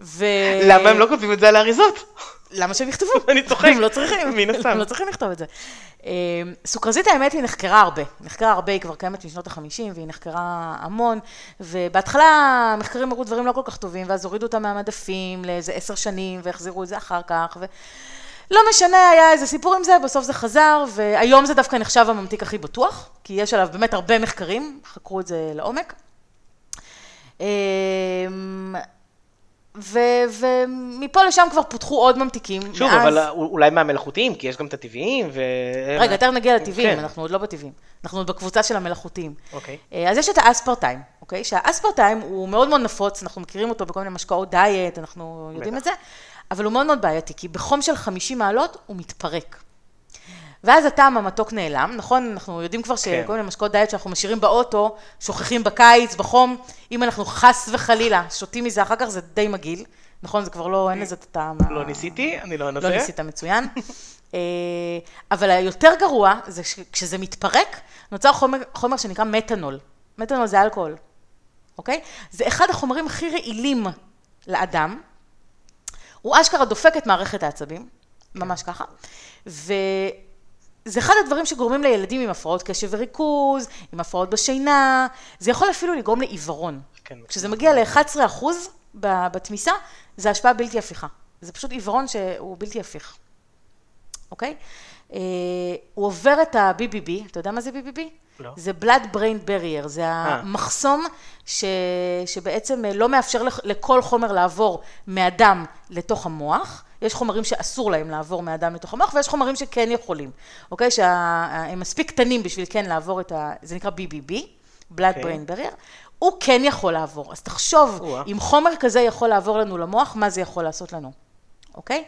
ו... למה הם לא כותבים את זה על האריזות? למה שהם יכתבו? אני צוחק. הם לא צריכים. מן הסתם. הם לא צריכים לכתוב את זה. אה, סוכרזית האמת היא נחקרה הרבה. נחקרה הרבה, היא כבר קיימת משנות החמישים, והיא נחקרה המון. ובהתחלה המחקרים הראו דברים לא כל כך טובים, ואז הורידו אותה מהמדפים לאיזה עשר שנים, והחזירו את זה אחר כך. ו... לא משנה, היה איזה סיפור עם זה, בסוף זה חזר, והיום זה דווקא נחשב הממתיק הכי בטוח, כי יש עליו באמת הרבה מחקרים, חקרו את זה לעומק. אמ, ו- ומפה לשם כבר פותחו עוד ממתיקים. שוב, מאז- אבל אולי מהמלאכותיים, כי יש גם את הטבעיים, ו... רגע, יותר נגיע לטבעיים, כן. אנחנו עוד לא בטבעיים. אנחנו עוד בקבוצה של המלאכותיים. אוקיי. אה, אז יש את האספרטיים, אוקיי? שהאספרטיים הוא מאוד מאוד נפוץ, אנחנו מכירים אותו בכל מיני משקאות דיאט, אנחנו יודעים בטח. את זה, אבל הוא מאוד מאוד בעייתי, כי בחום של 50 מעלות הוא מתפרק. ואז הטעם המתוק נעלם, נכון? אנחנו יודעים כבר כן. שכל מיני משקאות דיאט שאנחנו משאירים באוטו, שוכחים בקיץ, בחום, אם אנחנו חס וחלילה שותים מזה, אחר כך זה די מגעיל, נכון? זה כבר לא, אין לזה את הטעם. לא ה- ניסיתי, אני לא אנסה. לא ניסית מצוין. אה, אבל היותר גרוע זה שכשזה מתפרק, נוצר חומר, חומר שנקרא מתנול. מתנול זה אלכוהול, אוקיי? זה אחד החומרים הכי רעילים לאדם. הוא אשכרה דופק את מערכת העצבים, ממש ככה. וזה אחד הדברים שגורמים לילדים עם הפרעות קשב וריכוז, עם הפרעות בשינה, זה יכול אפילו לגרום לעיוורון. כן. כשזה מגיע ל-11% בתמיסה, זה השפעה בלתי הפיכה. זה פשוט עיוורון שהוא בלתי הפיך, אוקיי? אה, הוא עובר את ה-BBB, אתה יודע מה זה BBB? לא. זה blood brain barrier, זה המחסום ש... שבעצם אה, לא מאפשר לכ- לכל חומר לעבור מהדם לתוך המוח. יש חומרים שאסור להם לעבור מהדם לתוך המוח, ויש חומרים שכן יכולים, אוקיי? שהם מספיק קטנים בשביל כן לעבור את ה... זה נקרא BBB, blood אוקיי. brain barrier. הוא כן יכול לעבור, אז תחשוב, או-אה. אם חומר כזה יכול לעבור לנו למוח, מה זה יכול לעשות לנו, אוקיי?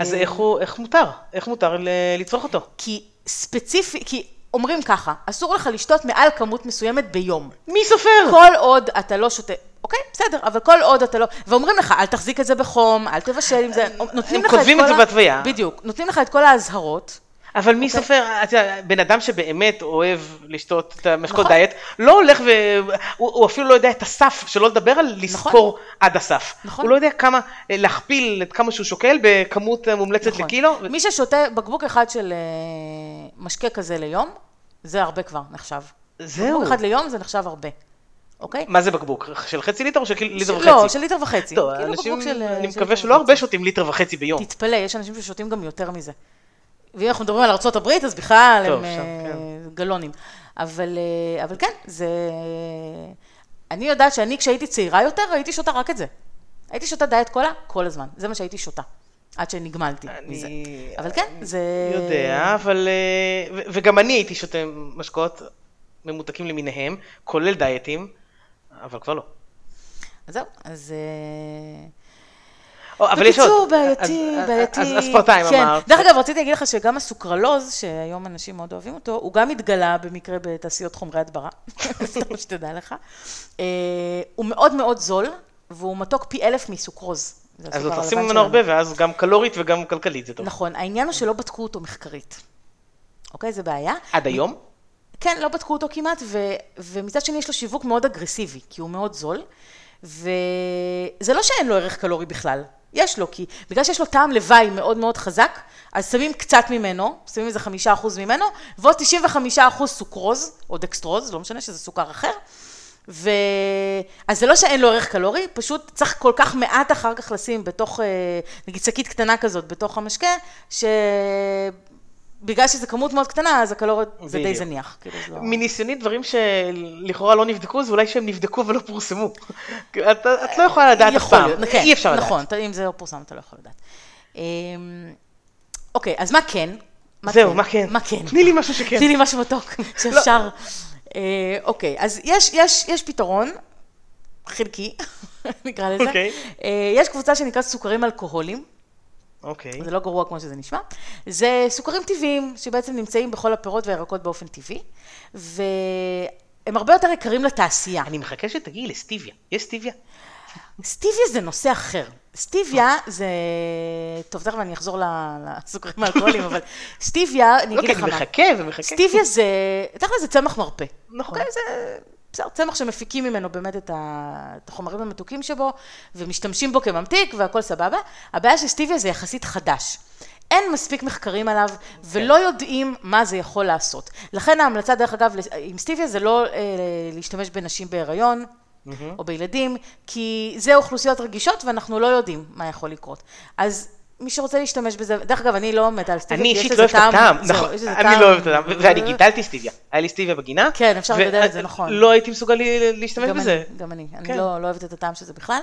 אז אה, איך הוא, איך מותר? איך מותר לצרוך אותו? כי ספציפי, כי אומרים ככה, אסור לך לשתות מעל כמות מסוימת ביום. מי סופר? כל עוד אתה לא שותה, אוקיי, בסדר, אבל כל עוד אתה לא, ואומרים לך, אל תחזיק את זה בחום, אל תבשל עם זה, נותנים לך את כותבים כל את זה ה- בהתוויה. בדיוק, נותנים לך את כל האזהרות. אבל מי אוקיי. סופר, את יודעת, בן אדם שבאמת אוהב לשתות את המשקות נכון. דיאט, לא הולך ו... הוא, הוא אפילו לא יודע את הסף, שלא לדבר על לספור עד הסף. נכון. הוא לא יודע כמה, אה, להכפיל את כמה שהוא שוקל בכמות אה, מומלצת נכון. לקילו. ו- מי ששותה בקבוק אחד של אה, משקה כזה ליום, זה הרבה כבר נחשב. זהו. בקבוק אחד ליום זה נחשב הרבה, אוקיי? מה זה בקבוק? של חצי ליטר או של ליטר וחצי? לא, של ליטר וחצי. טוב, כאילו אנשים, אני מקווה שלא הרבה. שותים ליטר וחצי ביום. תתפלא, יש אנשים ששותים גם יותר מזה. ואם אנחנו מדברים על ארה"ב, אז בכלל טוב, הם שם, אה, כן. גלונים. אבל, אה, אבל כן, זה... אני יודעת שאני, כשהייתי צעירה יותר, הייתי שותה רק את זה. הייתי שותה דיאט קולה כל הזמן. זה מה שהייתי שותה. עד שנגמלתי מזה. אני אבל כן, זה... יודע, אבל... אה, ו- וגם אני הייתי שותה משקאות ממותקים למיניהם, כולל דיאטים, אבל כבר לא. אז זהו, אז... אבל יש עוד. בקיצור, בעייתי, בעייתי. אז אספרטיים כן. אמרת. דרך אגב, רציתי להגיד לך שגם הסוכרלוז, שהיום אנשים מאוד אוהבים אותו, הוא גם התגלה במקרה בתעשיות חומרי הדברה, סתם שתדע לך. אה, הוא מאוד מאוד זול, והוא מתוק פי אלף מסוכרוז. אז לא תשים ממנו. הרבה, ואז גם קלורית וגם כלכלית זה טוב. נכון, העניין הוא שלא בדקו אותו מחקרית. אוקיי, זה בעיה. עד היום? כן, לא בדקו אותו כמעט, ו, ומצד שני יש לו שיווק מאוד אגרסיבי, כי הוא מאוד זול, וזה לא שאין לו ערך קלורי בכלל, יש לו, כי בגלל שיש לו טעם לוואי מאוד מאוד חזק, אז שמים קצת ממנו, שמים איזה חמישה אחוז ממנו, ועוד 95 אחוז סוכרוז, או דקסטרוז, לא משנה שזה סוכר אחר, ו... אז זה לא שאין לו ערך קלורי, פשוט צריך כל כך מעט אחר כך לשים בתוך, אה, נגיד שקית קטנה כזאת, בתוך המשקה, שבגלל שזו כמות מאוד קטנה, אז הקלוריות זה די. זניח. כאילו, זה לא... מניסיוני דברים שלכאורה לא נבדקו, זה אולי שהם נבדקו ולא פורסמו. את את לא יכולה לדעת אף פעם, כן, אי אפשר לדעת. נכון, אם זה לא פורסם, אתה לא יכול לדעת. אמ, אוקיי, אז מה כן? זהו, מה כן? מה כן? תני לי משהו שכן. תני לי משהו מתוק שאפשר. אה, אוקיי, אז יש, יש, יש פתרון, חלקי, נקרא לזה. אוקיי. אה, יש קבוצה שנקראת סוכרים אלכוהולים, אוקיי. זה לא גרוע כמו שזה נשמע. זה סוכרים טבעיים שבעצם נמצאים בכל הפירות והירקות באופן טבעי, והם הרבה יותר יקרים לתעשייה. אני מחכה שתגיעי לסטיביה. יש סטיביה? סטיביה זה נושא אחר. סטיביה זה... טוב, תכף אני אחזור לסוכרים האלכוהולים, אבל סטיביה, אני לא, אגיד כי לך אני מה. מחכה ומחכה. סטיביה זה... תכף זה צמח מרפא. נכון. אוקיי? זה בסדר, צמח שמפיקים ממנו באמת את, החומרים המתוקים שבו, ומשתמשים בו כממתיק, והכל סבבה. הבעיה של סטיביה זה יחסית חדש. אין מספיק מחקרים עליו, ולא יודעים מה זה יכול לעשות. לכן ההמלצה, דרך אגב, עם סטיביה זה לא אה, להשתמש בנשים בהיריון, או בילדים, כי זה אוכלוסיות רגישות ואנחנו לא יודעים מה יכול לקרות. אז מי שרוצה להשתמש בזה, דרך אגב, אני לא מתה על סטיביה, אני כי יש אישית לזה לא אוהב את הטעם, נכון, יש אני לא אוהב את הטעם, ואני גידלתי סטיביה, היה לי סטיביה בגינה, כן, אפשר לגדל את זה, נכון. לא הייתי מסוגל להשתמש בזה. אני, גם אני. אני כן. לא, לא אוהבת את הטעם של זה בכלל.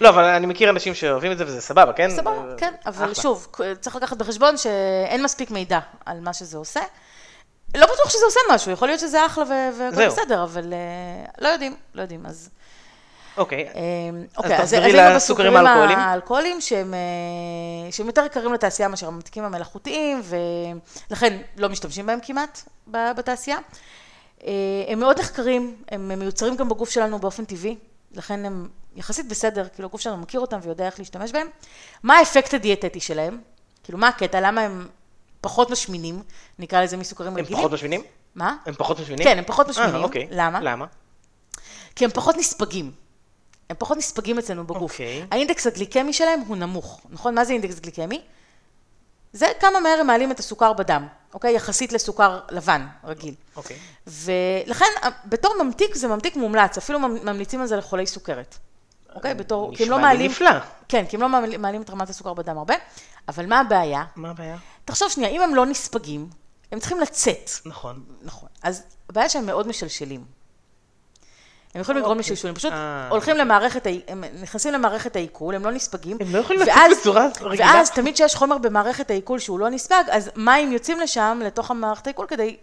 לא, אבל אני מכיר אנשים שאוהבים את זה וזה סבבה, כן? סבבה, כן, אבל. שוב, צריך לקחת בחשבון שאין מספיק מידע על מה שזה עושה. לא בטוח שזה עושה משהו, יכול להיות שזה אחלה והכל. בסדר, אבל אה, לא יודעים, לא יודעים, אז... אוקיי, אה, אוקיי, אז תחזרי לסוכרים בסוכרים האלכוהוליים. האלכוהולים שהם, אה, שהם יותר יקרים לתעשייה מאשר הממתיקים המלאכותיים, ולכן לא משתמשים בהם כמעט בתעשייה. אה, הם מאוד נחקרים, הם מיוצרים גם בגוף שלנו באופן טבעי, לכן הם יחסית בסדר, כאילו הגוף שלנו מכיר אותם ויודע איך להשתמש בהם. מה האפקט הדיאטטי שלהם? כאילו, מה הקטע? למה הם פחות משמינים, נקרא לזה מסוכרים הם רגילים? פחות משמינים? מה? הם פחות משמינים? כן, הם פחות משמינים. אה, אוקיי. למה? למה? כי הם פחות נספגים. הם פחות נספגים אצלנו בגוף. אוקיי. האינדקס הגליקמי שלהם הוא נמוך, נכון? מה זה אינדקס גליקמי? זה כמה מהר הם מעלים את הסוכר בדם, אוקיי? יחסית לסוכר לבן, רגיל. אוקיי. ולכן, בתור ממתיק זה ממתיק מומלץ, אפילו ממ- ממליצים על זה לחולי סוכרת. אוקיי? בתור, כי הם לא נשמע לי מעלים... נפלא. כן, כי הם לא מעלים מעלים את רמת הסוכר בדם הרבה, אבל מה הבעיה? מה הבעיה? תחשוב שנייה, אם הם לא נספגים, הם צריכים לצאת. נכון. נכון. אז הבעיה שהם מאוד משלשלים. הם יכולים לגרום אוקיי. לשלשולים, פשוט אה, הולכים למערכת, הם נכנסים למערכת העיכול, הם לא נספגים. הם לא יכולים לצאת בצורה רגילה? ואז תמיד כשיש חומר במערכת העיכול שהוא לא נספג, אז מים יוצאים לשם, לתוך המערכת העיכול, כדי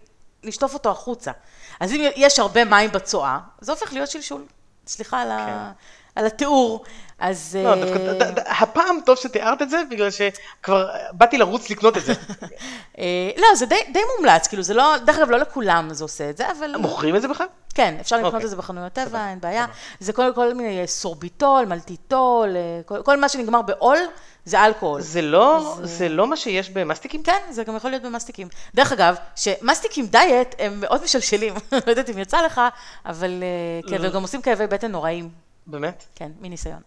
לשטוף אותו החוצה. אז אם יש הרבה מים בצואה, זה הופך להיות שלשול. סליחה על, ה... על התיאור. אז... לא, אה, דווקא, ד- הפעם טוב שתיארת את זה, בגלל שכבר באתי לרוץ לקנות את זה. אה, לא, זה די, די מומלץ, כאילו זה לא, דרך אגב, לא לכולם זה עושה את זה, אבל... מוכרים את זה בכלל? כן, אפשר לקנות אוקיי. את זה בחנויות טבע, אין בעיה. זה כל, כל מיני אה, סורביטול, מלטיטול, אה, כל, כל מה שנגמר בעול, זה אלכוהול. זה לא, זה לא מה שיש במסטיקים? כן, זה גם יכול להיות במסטיקים. דרך אגב, שמסטיקים דיאט הם מאוד משלשלים, לא יודעת אם יצא לך, אבל אה, כן, והם גם עושים כאבי בטן נוראים. באמת? כן, מניסיון.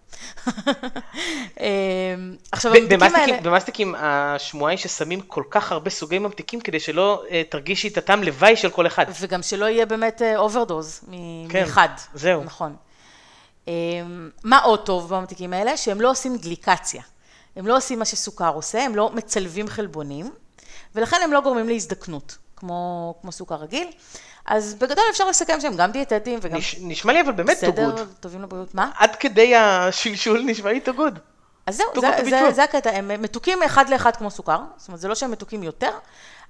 אה, עכשיו, הממתיקים האלה... במסטיקים, השמועה היא ששמים כל כך הרבה סוגי ממתיקים כדי שלא אה, תרגישי את הטעם לוואי של כל אחד. וגם שלא יהיה באמת overdose כן, מאחד. זהו. נכון. אמ, מה עוד טוב בממתיקים האלה? שהם לא עושים גליקציה. הם לא עושים מה שסוכר עושה, הם לא מצלבים חלבונים, ולכן הם לא גורמים להזדקנות, כמו, כמו סוכר רגיל. אז בגדול אפשר לסכם שהם גם דיאטטיים וגם נש- נשמע לי אבל באמת too בסדר, good. טובים לבריאות. מה? עד כדי השלשול נשמע לי good. אז זהו, זה, זה, טוב. זה הקטע, הם מתוקים אחד לאחד כמו סוכר, זאת אומרת, זה לא שהם מתוקים יותר,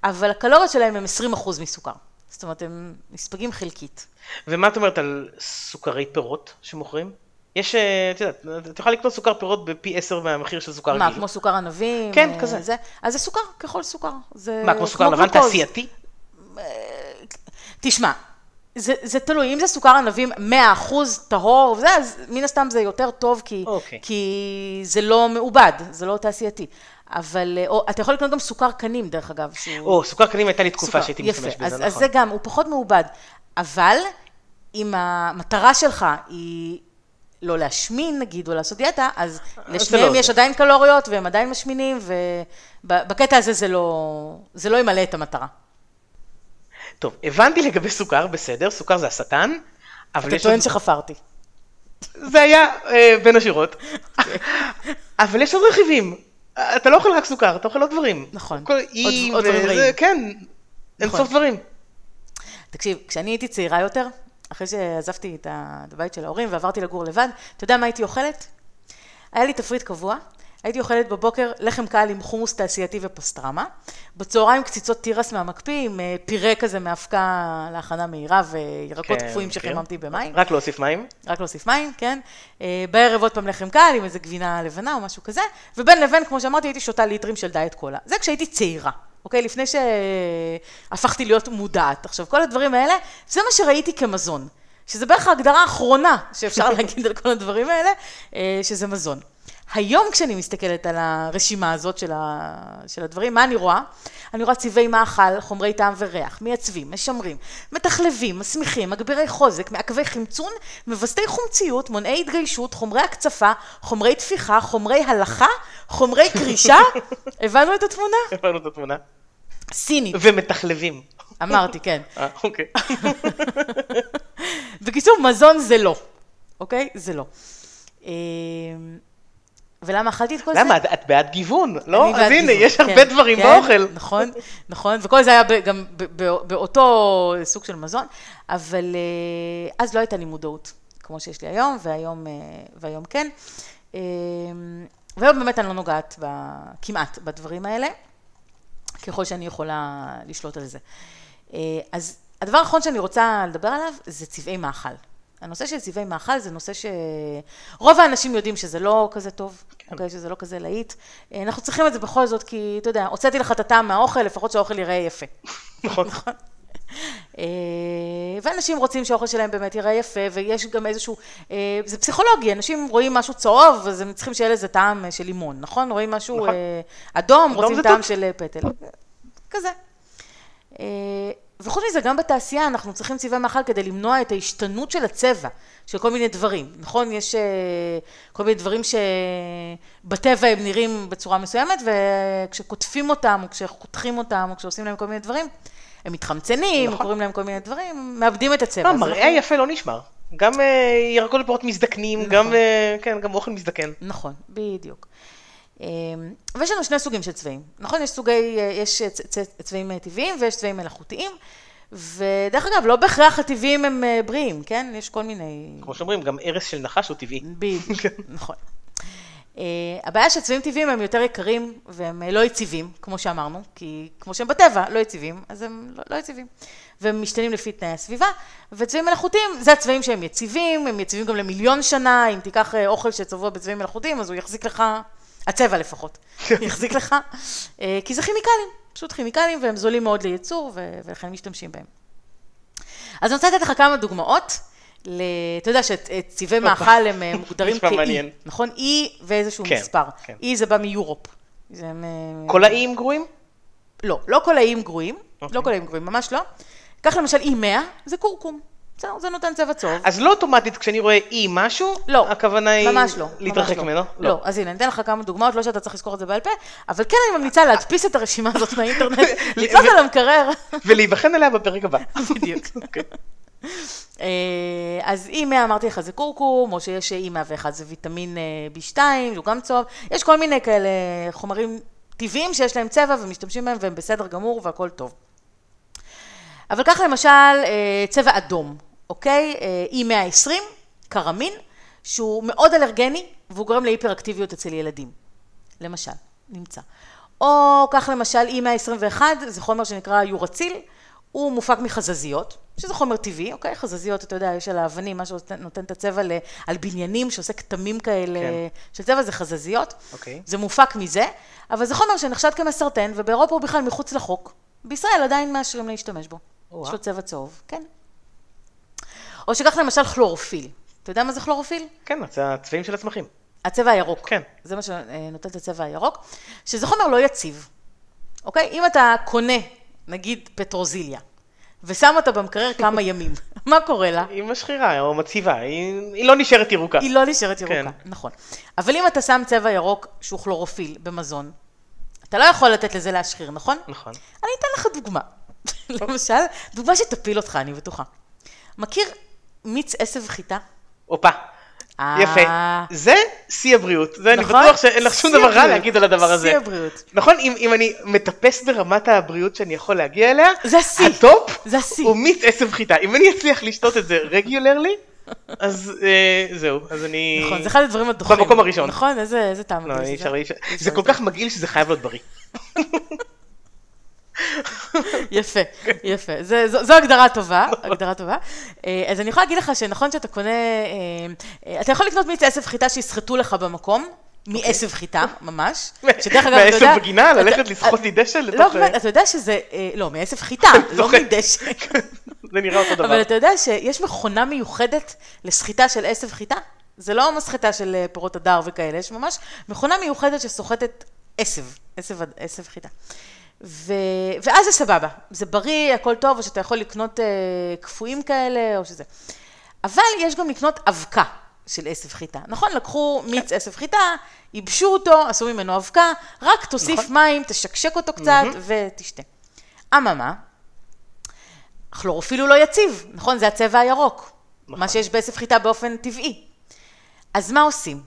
אבל הקלוריות שלהם הם 20% מסוכר. זאת אומרת, הם נספגים חלקית. ומה את אומרת על סוכרי פירות שמוכרים? יש, אה, את יודעת, את יכולה לקנות סוכר פירות בפי עשר מהמחיר של סוכר מה, רגיל. כמו סוכר ענבים? כן, אה, כזה. זה? אז זה סוכר, ככל סוכר. זה מה, כמו סוכר לבן. תעשייתי? תשמע, זה, זה תלוי, אם זה סוכר ענבים 100% טהור, וזה, אז מן הסתם זה יותר טוב, כי, אוקיי. כי זה לא מעובד, זה לא תעשייתי. אבל, אה, או, אתה יכול לקנות גם סוכר קנים, דרך אגב, שהוא... או, סוכר קנים הייתה לי תקופה סוכר, שהייתי משתמש אז, בזה, אז נכון. זה גם, הוא פחות מעובד. אבל אם המטרה שלך היא לא להשמין, נגיד, או לעשות דיאטה, אז זה לשניהם לא יש זה. עדיין קלוריות והם עדיין משמינים, ובקטע הזה זה לא, זה לא ימלא את המטרה. טוב, הבנתי לגבי סוכר, בסדר, סוכר זה השטן, אבל אתה יש טוען עוד... שחפרתי. זה היה אה, בין השורות. אבל יש עוד רכיבים. אתה לא אוכל רק סוכר, אתה אוכל עוד דברים. נכון. כל עוד- אי עוד דברים רעים. כן, אין נכון. סוף דברים. תקשיב, כשאני הייתי צעירה יותר, אחרי שעזבתי את הבית של ההורים ועברתי לגור לבד, אתה יודע מה הייתי אוכלת? היה לי תפריט קבוע, הייתי אוכלת בבוקר לחם קל עם חומוס תעשייתי ופסטרמה, בצהריים קציצות תירס מהמקפיא עם אה, פירה כזה מאבקה להכנה מהירה וירקות כן, קפואים מכיר. שחיממתי במים, רק להוסיף מים. רק להוסיף מים, כן? אה, בערב עוד פעם לחם קל עם איזה גבינה לבנה או משהו כזה, ובין לבין, כמו שאמרתי, הייתי שותה ליטרים של דיאט קולה. זה כשהייתי צעירה, אוקיי? לפני שהפכתי להיות מודעת. עכשיו, כל הדברים האלה, זה מה שראיתי כמזון. שזה בערך ההגדרה האחרונה שאפשר להגיד על כל הדברים האלה, אה, שזה מזון. היום כשאני מסתכלת על הרשימה הזאת של, ה... של הדברים, מה אני רואה? אני רואה צבעי מאכל, חומרי טעם וריח, מייצבים, משמרים, מתחלבים, מסמיכים, מגבירי חוזק, מעכבי חמצון, מווסתי חומציות, מונעי התגיישות, חומרי הקצפה, חומרי תפיחה, חומרי הלכה, חומרי קרישה. הבנו את התמונה? הבנו את התמונה. סינית, ומתחלבים. אמרתי, כן. אה, אוקיי. בקיצור, מזון זה לא, אוקיי? זה לא. ולמה אכלתי את כל זה? למה? את- את בעד גיוון, לא? אז הנה, גיוון, יש כן, הרבה דברים כן, באוכל. נכון, נכון, וכל זה היה ב- גם ב- ב- באותו סוג של מזון, אבל אה, אז לא הייתה לי מודעות, כמו שיש לי היום, והיום, אה, והיום כן. אה, והיום באמת אני לא נוגעת ב- כמעט בדברים האלה, ככל שאני יכולה לשלוט על זה. אז הדבר האחרון שאני רוצה לדבר עליו זה צבעי מאכל. הנושא של צבעי מאכל זה נושא שרוב האנשים יודעים שזה לא כזה טוב, כן. אוקיי? שזה לא כזה להיט. אה, אנחנו צריכים את זה בכל זאת, כי אתה יודע, הוצאתי לך את הטעם מהאוכל, לפחות שהאוכל ייראה יפה. נכון. אה, ואנשים רוצים שהאוכל שלהם באמת ייראה יפה, ויש גם איזשהו, אה, זה פסיכולוגי, אנשים רואים משהו צהוב, אז הם צריכים שיהיה לזה טעם של לימון, נכון? רואים משהו נכון. אה, אדום, רוצים טעם תות. של פטל. כזה. וחוץ מזה, גם בתעשייה אנחנו צריכים צבעי מאכל כדי למנוע את ההשתנות של הצבע, של כל מיני דברים, נכון? יש אה, כל מיני דברים שבטבע הם נראים בצורה מסוימת, וכשקוטפים אותם, או כשחותכים אותם, או כשעושים להם כל מיני דברים, הם מתחמצנים, נכון. קוראים להם כל מיני דברים, מאבדים את הצבע. לא, מראה אנחנו- יפה לא נשמר. גם אה, ירקות ופירות מזדקנים, גם, אה, כן, גם אוכל מזדקן. נכון, בדיוק. אמ, ויש לנו שני סוגים של צבעים, נכון? יש סוגי, אה, יש צ- צבעים אה, טבעיים ויש צבעים מלאכותיים, ודרך אגב, לא בהכרח הטבעיים הם אה, בריאים, כן? יש כל מיני... כמו שאומרים, גם ארס של נחש הוא טבעי. בדיוק. נכון. הבעיה שצבעים טבעיים הם יותר יקרים והם לא יציבים, כמו שאמרנו, כי כמו שהם בטבע לא יציבים, אז הם לא, לא יציבים. והם משתנים לפי תנאי הסביבה, וצבעים מלאכותיים זה הצבעים שהם יציבים, הם יציבים גם למיליון שנה, אם תיקח אוכל שצבוע בצבעים מלאכותיים, אז הוא יחזיק לך, הצבע לפחות, יחזיק לך, uh, כי זה כימיקלים, פשוט כימיקלים, והם זולים מאוד לייצור, ולכן משתמשים בהם. אז אני רוצה לתת לך כמה דוגמאות. ל... אתה יודע שצבעי מאכל הם אה, מוגדרים כאי. נכון? אי ואיזשהו כן, מספר. כן. אי זה בא מיורופ. זה אה, כל האיים גרועים? לא, לא כל האיים גרועים, אוקיי. לא כל האיים גרועים, ממש לא. קח למשל אי 100, זה כורכום. בסדר, זה נותן צבע צהוב. אז לא אוטומטית כשאני רואה אי משהו, לא, הכוונה היא ממש לא, להתרחק ממש ממנו? לא. אז הנה, אני אתן לך כמה דוגמאות, לא שאתה צריך לזכור את זה בעל פה, אבל כן אני ממליצה להדפיס את הרשימה הזאת מהאינטרנט, לצעוק על המקרר. ולהיבחן עליה בפרק הבא. בדיוק. אוקיי. אה, אז אי 100 אמרתי לך זה קורקום, או שיש אי 101 זה ויטמין אה, B2, שהוא גם צהוב, יש כל מיני כאלה חומרים טבעיים שיש להם צבע ומשתמשים בהם והם בסדר גמור והכל טוב. אבל קח למשל אה, צבע אדום, אוקיי? אה, אי 120, קרמין, שהוא מאוד אלרגני והוא גורם להיפראקטיביות אצל ילדים, למשל, נמצא. או קח למשל אי 121, זה חומר שנקרא יורציל, הוא מופק מחזזיות, שזה חומר טבעי, אוקיי? חזזיות, אתה יודע, יש על האבנים, מה שנותן את הצבע ל- על בניינים, שעושה כתמים כאלה כן. של צבע, זה חזזיות. אוקיי. זה מופק מזה, אבל זה חומר שנחשד כמסרטן, ובאירופה הוא בכלל מחוץ לחוק. בישראל עדיין מאשרים להשתמש בו. יש לו צבע צהוב, כן. או שכך למשל כלורופיל. אתה יודע מה זה כלורופיל? כן, זה הצבעים של הצמחים. הצבע הירוק. כן. זה מה שנותן את הצבע הירוק, שזה חומר לא יציב, אוקיי? אם אתה קונה, נגיד פטרוזיליה, ושם אותה במקרר כמה ימים, מה קורה לה? היא משחירה או מציבה, היא, היא לא נשארת ירוקה. היא לא נשארת ירוקה, כן. נכון. אבל אם אתה שם צבע ירוק שהוא כלורופיל במזון, אתה לא יכול לתת לזה להשחיר, נכון? נכון. אני אתן לך דוגמה. למשל, דוגמה שתפיל אותך, אני בטוחה. מכיר מיץ עשב חיטה? הופה. אה. יפה. זה שיא הבריאות. זה אני נכון? בטוח שאין לך שום דבר רע. להגיד על הדבר הזה. שיא הבריאות. נכון? אם, אם אני מטפס ברמת הבריאות שאני יכול להגיע אליה, זה השיא. ה top זה השיא. הוא מיץ עשב חיטה. אם אני אצליח לשתות את זה regularly, אז אה, זהו. אז אני... נכון, זה אחד הדברים הדוחים. במקום הראשון. נכון, איזה איזה טעם. לא, אי זה. אפשר, אי אפשר. אי אפשר זה כל. כך מגעיל שזה חייב להיות בריא. יפה, יפה. זה- זו זו הגדרה טובה, הגדרה טובה. אה, אז אני יכולה להגיד לך שנכון שאתה קונה, אה, אה, אתה יכול לקנות מיץ עשב חיטה שיסחטו לך במקום. מעשב חיטה, ממש. שדרך אגב, אתה יודע... מהעשב בגינה? ללכת לסחוט לי דשא לא, לתוך... באמת, אתה יודע שזה, לא, מעשב חיטה, לא. מדשא. זה נראה אותו דבר. אבל אתה יודע שיש מכונה מיוחדת לסחיטה של עשב חיטה? זה לא מסחטה של פירות הדר וכאלה, יש ממש מכונה מיוחדת שסוחטת עשב, עשב חיטה. ו... ואז זה סבבה, זה בריא, הכל טוב, או שאתה יכול לקנות אה, קפואים כאלה, או שזה. אבל יש גם לקנות אבקה של עשב חיטה. נכון, לקחו מיץ עשב חיטה, ייבשו אותו, עשו ממנו אבקה, רק תוסיף נכון. מים, תשקשק אותו קצת ותשתה. אממה, הכלורופיל הוא לא יציב, נכון? זה הצבע הירוק. נכון. מה שיש בעשב חיטה באופן טבעי. אז מה עושים?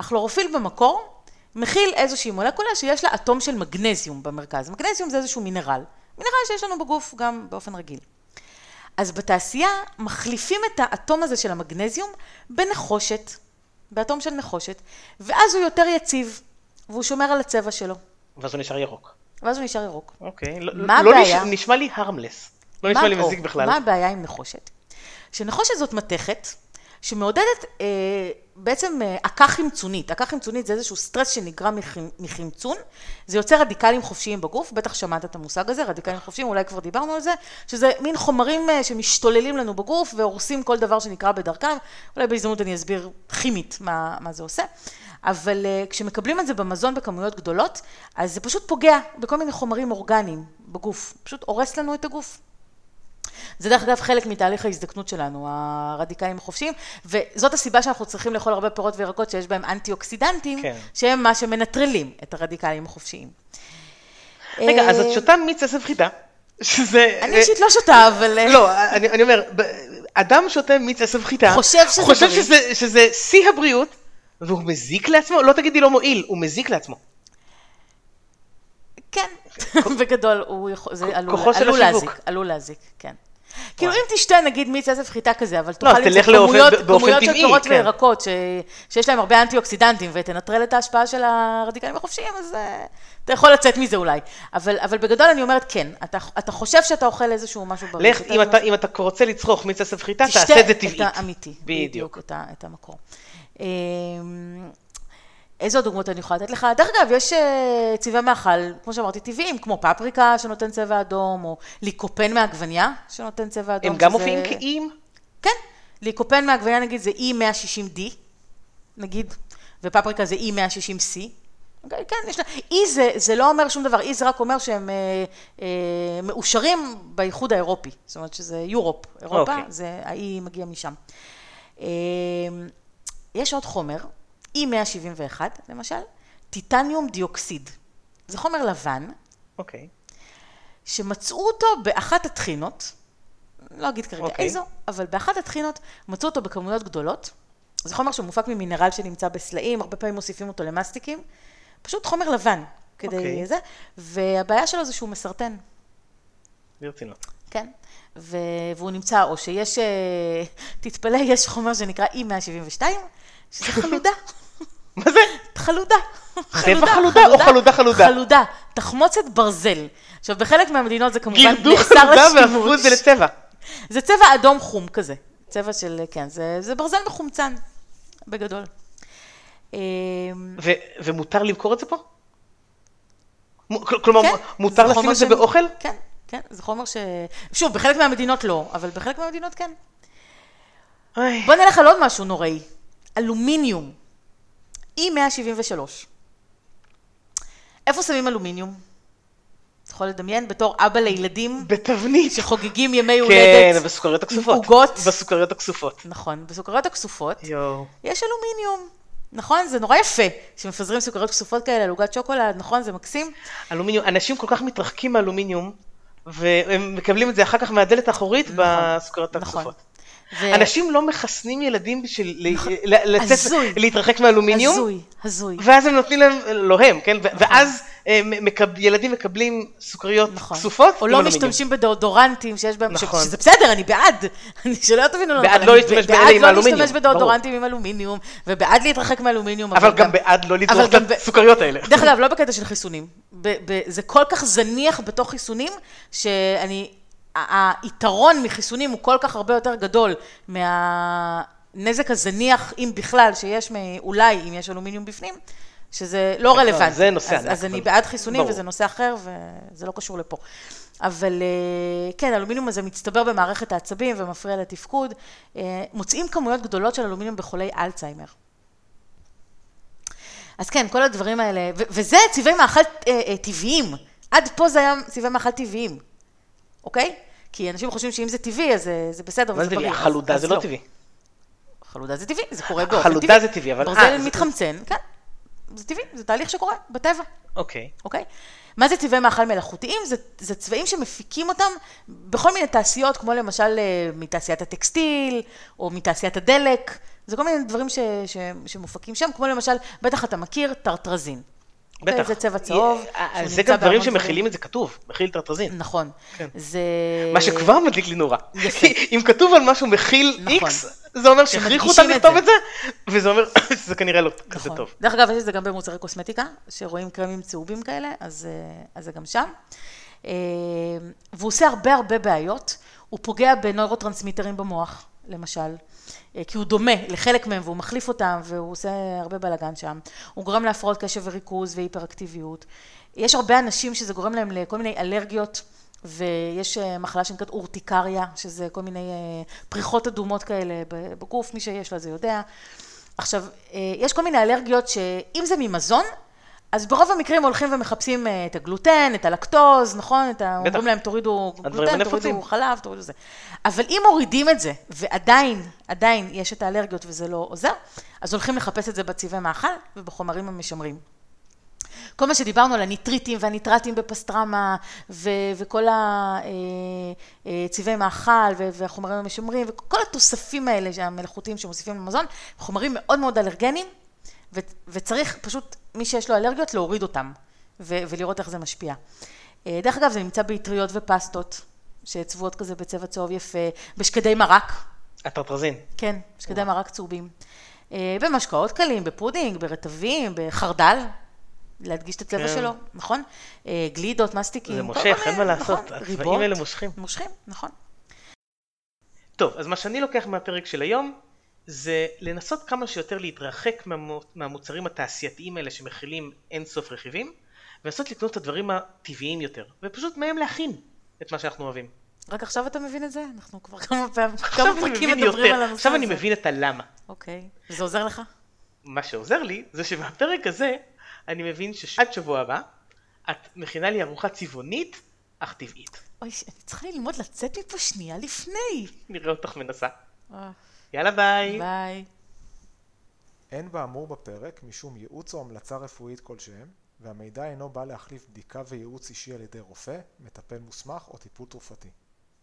הכלורופיל במקור מכיל איזושהי מולקולה שיש לה אטום של מגנזיום במרכז. מגנזיום זה איזשהו מינרל. מינרל שיש לנו בגוף גם באופן רגיל. אז בתעשייה מחליפים את האטום הזה של המגנזיום בנחושת, באטום של נחושת, ואז הוא יותר יציב, והוא שומר על הצבע שלו, ואז הוא נשאר ירוק. ואז הוא נשאר ירוק. אוקיי. לא- מה לא הבעיה? נש- נשמע לי הרמלס. לא נשמע לי מזיק בכלל. מה הבעיה עם נחושת? שנחושת זאת מתכת שמעודדת אה, בעצם אה, עקה חמצונית. עקה חמצונית זה איזשהו סטרס שנגרם מחמצ- מחמצון, זה יוצר רדיקלים חופשיים בגוף, בטח שמעת את המושג הזה, רדיקלים חופשיים, אולי כבר דיברנו על זה, שזה מין חומרים אה, שמשתוללים לנו בגוף והורסים כל דבר שנקרא בדרכם, אולי בהזדמנות אני אסביר כימית מה, מה זה עושה. אבל uh, כשמקבלים את זה במזון בכמויות גדולות, אז זה פשוט פוגע בכל מיני חומרים אורגניים בגוף, פשוט הורס לנו את הגוף. זה דרך אגב חלק מתהליך ההזדקנות שלנו, הרדיקלים החופשיים, וזאת הסיבה שאנחנו צריכים לאכול הרבה פירות וירקות שיש בהם אנטי אוקסידנטים, כן. שהם מה שמנטרלים את הרדיקלים החופשיים. רגע, אז אה, את שותה מיץ עשב חיטה. שזה... אני אישית לא שותה, אבל... אה, לא, אני, אני אומר, אדם שותה מיץ עשב חיטה, חושב שזה חושב. שזה, שזה שיא הבריאות, והוא מזיק לעצמו? לא תגידי לא מועיל, הוא מזיק לעצמו. בגדול, הוא יכול, זה עלול, עלול. להזיק, עלול להזיק, כן. כאילו אם תשתה נגיד מיץ עשב חיטה כזה, אבל אז תאכל עם כמויות, כמויות של פירות כן. וירקות ש, שיש להם הרבה אנטי אוקסידנטים ותנטרל את ההשפעה של הרדיקלים החופשיים, אז אה, אתה יכול לצאת מזה אולי. אבל, אבל בגדול אני אומרת כן, אתה, אתה חושב שאתה אוכל איזשהו משהו בריא. לך, אם אתה, אם אתה רוצה לצרוך מיץ עשב חיטה, תשתה תעשה את זה טבעית. את האמיתי, בדיוק. את, המקור. איזה עוד דוגמאות אני יכולה לתת לך? דרך אגב, יש אה, צבעי מאכל, כמו שאמרתי, טבעיים, כמו פפריקה שנותן צבע אדום, או ליקופן מעגבניה שנותן צבע אדום. הם גם שזה- מופיעים כאיים? כן, ליקופן מעגבניה נגיד זה E160D, נגיד, ופפריקה זה E160C. אוקיי, כן, יש לה... E זה, זה לא אומר שום דבר, E זה רק אומר שהם אה, אה, מאושרים באיחוד האירופי. זאת אומרת שזה יורופ, אירופה, אוקיי. זה, ה-E מגיע משם. אה, יש עוד חומר, E171 למשל, טיטניום דיוקסיד. זה חומר לבן, אוקיי. שמצאו אותו באחת הטחינות, לא אגיד כרגע אוקיי. איזו, אבל באחת הטחינות מצאו אותו בכמויות גדולות. זה חומר שמופק ממינרל שנמצא בסלעים, הרבה פעמים מוסיפים אותו למסטיקים. פשוט חומר לבן, כדי אוקיי. זה, והבעיה שלו זה שהוא מסרטן, ברצינות. כן? ו... והוא נמצא, או שיש, אה, תתפלא, יש חומר שנקרא E172, שזה חלודה. מה זה? חלודה. צבע חלודה או חלודה חלודה? חלודה, תחמוצת ברזל. עכשיו, בחלק מהמדינות זה כמובן נאסר חלודה והפכו לשימוש. את זה לצבע. זה צבע אדום חום כזה. צבע של, כן, זה, זה ברזל מחומצן, בגדול. אמ, ו- ומותר למכור את זה פה? כלומר, כן, מותר לשים את זה ש- באוכל? כן, כן, זה חומר ש... שוב, בחלק מהמדינות לא, אבל בחלק מהמדינות כן. אוי, בוא נלך על עוד משהו נוראי. אלומיניום. E173. איפה שמים אלומיניום? אתה יכול לדמיין בתור אבא לילדים בתבנית. שחוגגים ימי כן, הולדת. בסוכריות הכסופות. עוגות. בסוכריות הכסופות. נכון, בסוכריות הכסופות יואו. יש אלומיניום. נכון? זה נורא יפה שמפזרים סוכריות כסופות כאלה על עוגת שוקולד, נכון? זה מקסים. אלומיניום, אנשים כל כך מתרחקים מאלומיניום, והם מקבלים את זה אחר כך מהדלת האחורית בסוכריות נכון. הכסופות. ו- אנשים לא מחסנים ילדים בשביל ל- לצאת, הזוי. להתרחק מאלומיניום, הזוי, הזוי. ואז הם נותנים להם, לא הם, כן? ו- ואז אה, מקב- ילדים מקבלים סוכריות נכון. כסופות או לא אלומיניום. משתמשים בדאודורנטים שיש בהם, נכון. ש- שזה בסדר, אני בעד. שלא תבינו לא בעד נכון, לא להשתמש בעד באלה עם לא האלומיניום, להשתמש בדאודורנטים עם אלומיניום, ובעד להתרחק מאלומיניום, אבל גם בעד לא גם את הסוכריות האלה. דרך אגב, לא בקטע של חיסונים. זה כל כך זניח בתוך חיסונים, שאני... היתרון מחיסונים הוא כל כך הרבה יותר גדול מהנזק הזניח, אם בכלל, שיש אולי, אם יש אלומיניום בפנים, שזה לא רלוונטי. זה נושא אז, ענק, אז אני בעד חיסונים ברור. וזה נושא אחר, וזה לא קשור לפה. אבל אה, כן, אלומיניום הזה מצטבר במערכת העצבים ומפריע לתפקוד. אה, מוצאים כמויות גדולות של אלומיניום בחולי אלצהיימר. אז כן, כל הדברים האלה, ו- וזה צבעי מאכל אה, טבעיים. עד פה זה היה צבעי מאכל טבעיים, אוקיי? כי אנשים חושבים שאם זה טבעי, אז זה, זה בסדר מה וזה זה טבעי? בריא. אז- חלודה זה לא טבעי. חלודה זה טבעי, זה קורה באופן טבעי. חלודה זה טבעי, אבל- ברזל אה, זה- מתחמצן, כן, זה טבעי, זה תהליך שקורה בטבע. אוקיי. אוקיי? מה זה צבעי מאכל מלאכותיים? זה, זה צבעים שמפיקים אותם בכל מיני תעשיות, כמו למשל אה, מתעשיית הטקסטיל, או מתעשיית הדלק, זה כל מיני דברים ש, ש, שמופקים שם, כמו למשל, בטח אתה מכיר, טרטרזין. בטח. זה צבע צהוב. אה, שהוא זה גם דברים שמכילים את זה כתוב, מכיל טרטרזין. נכון. כן. זה... מה שכבר מדליק לי נורא. יפה. אם כתוב על משהו מכיל נכון. זה אומר שהכריחו אותם לכתוב. את זה, וזה אומר שזה כנראה לא כזה נכון. טוב. דרך אגב, יש את זה גם במוצרי קוסמטיקה, שרואים קרמים צהובים כאלה, אז, אה, אז זה גם שם. אה, והוא עושה הרבה הרבה בעיות. הוא פוגע בנוירוטרנסמיטרים במוח, למשל, אה, כי הוא דומה לחלק מהם והוא מחליף אותם, והוא עושה הרבה בלאגן שם. הוא גורם להפרעות קשב וריכוז והיפראקטיביות. יש הרבה אנשים שזה גורם להם לכל מיני אלרגיות. ויש אה, מחלה שנקראת אורטיקריה, שזה כל מיני אה, פריחות אדומות כאלה בגוף, מי שיש לה זה יודע. עכשיו, יש כל מיני אלרגיות שאם זה ממזון, אז ברוב המקרים הולכים ומחפשים אה, את הגלוטן, את הלקטוז, נכון? את ה... בטח. אומרים להם תורידו גלוטן. תורידו חלב, תורידו זה. אבל אם מורידים את זה, ועדיין, עדיין יש את האלרגיות וזה לא עוזר, אז הולכים לחפש את זה בצבעי מאכל ובחומרים המשמרים. כל מה שדיברנו על הניטריטים והניטרטים בפסטרמה, ו- וכל הצבעי מאכל ו- והחומרים המשמרים, וכל התוספים האלה המלאכותיים שמוסיפים למזון, חומרים מאוד מאוד אלרגניים, ו- ושצריך פשוט, מי שיש לו אלרגיות, להוריד אותם, ו- ולראות איך זה משפיע. אה, דרך אגב, זה נמצא באטריות ופסטות, שצבועות כזה בצבע צהוב יפה, בשקדי מרק, הטרטרזין. כן, שקדי מרק צהובים. אה, במשקאות קלים, בפודינג, ברטבים, בחרדל, להדגיש את הצבע כן. שלו, נכון? אה, גלידות, מסטיקים. זה מושך, אין מה לעשות, נכון, הצבעים. האלה מושכים. מושכים, נכון. טוב, אז מה שאני לוקח מהפרק של היום, זה לנסות כמה שיותר להתרחק מהמו- מהמוצרים התעשייתיים האלה שמכילים אינסוף רכיבים, ולנסות לקנות את הדברים הטבעיים יותר, ופשוט מהם להכין את מה שאנחנו אוהבים. רק עכשיו אתה מבין את זה? אנחנו כבר כמה פעמים, כמה פרקים מדברים יותר, על הנושא הזה. עכשיו אני מבין את הלמה. אוקיי. וזה עוזר לך? מה שעוזר לי, זה שמהפרק הזה, אני מבין שעד שבוע הבא, את מכינה לי ארוחה צבעונית, אך טבעית. אוי, אני צריכה ללמוד לצאת מפה שנייה לפני. נראה אותך מנסה. יאללה ביי. ביי. אין באמור בפרק משום ייעוץ או המלצה רפואית כלשהם, והמידע אינו בא להחליף בדיקה וייעוץ אישי על ידי רופא, מטפל מוסמך או טיפול תרופתי.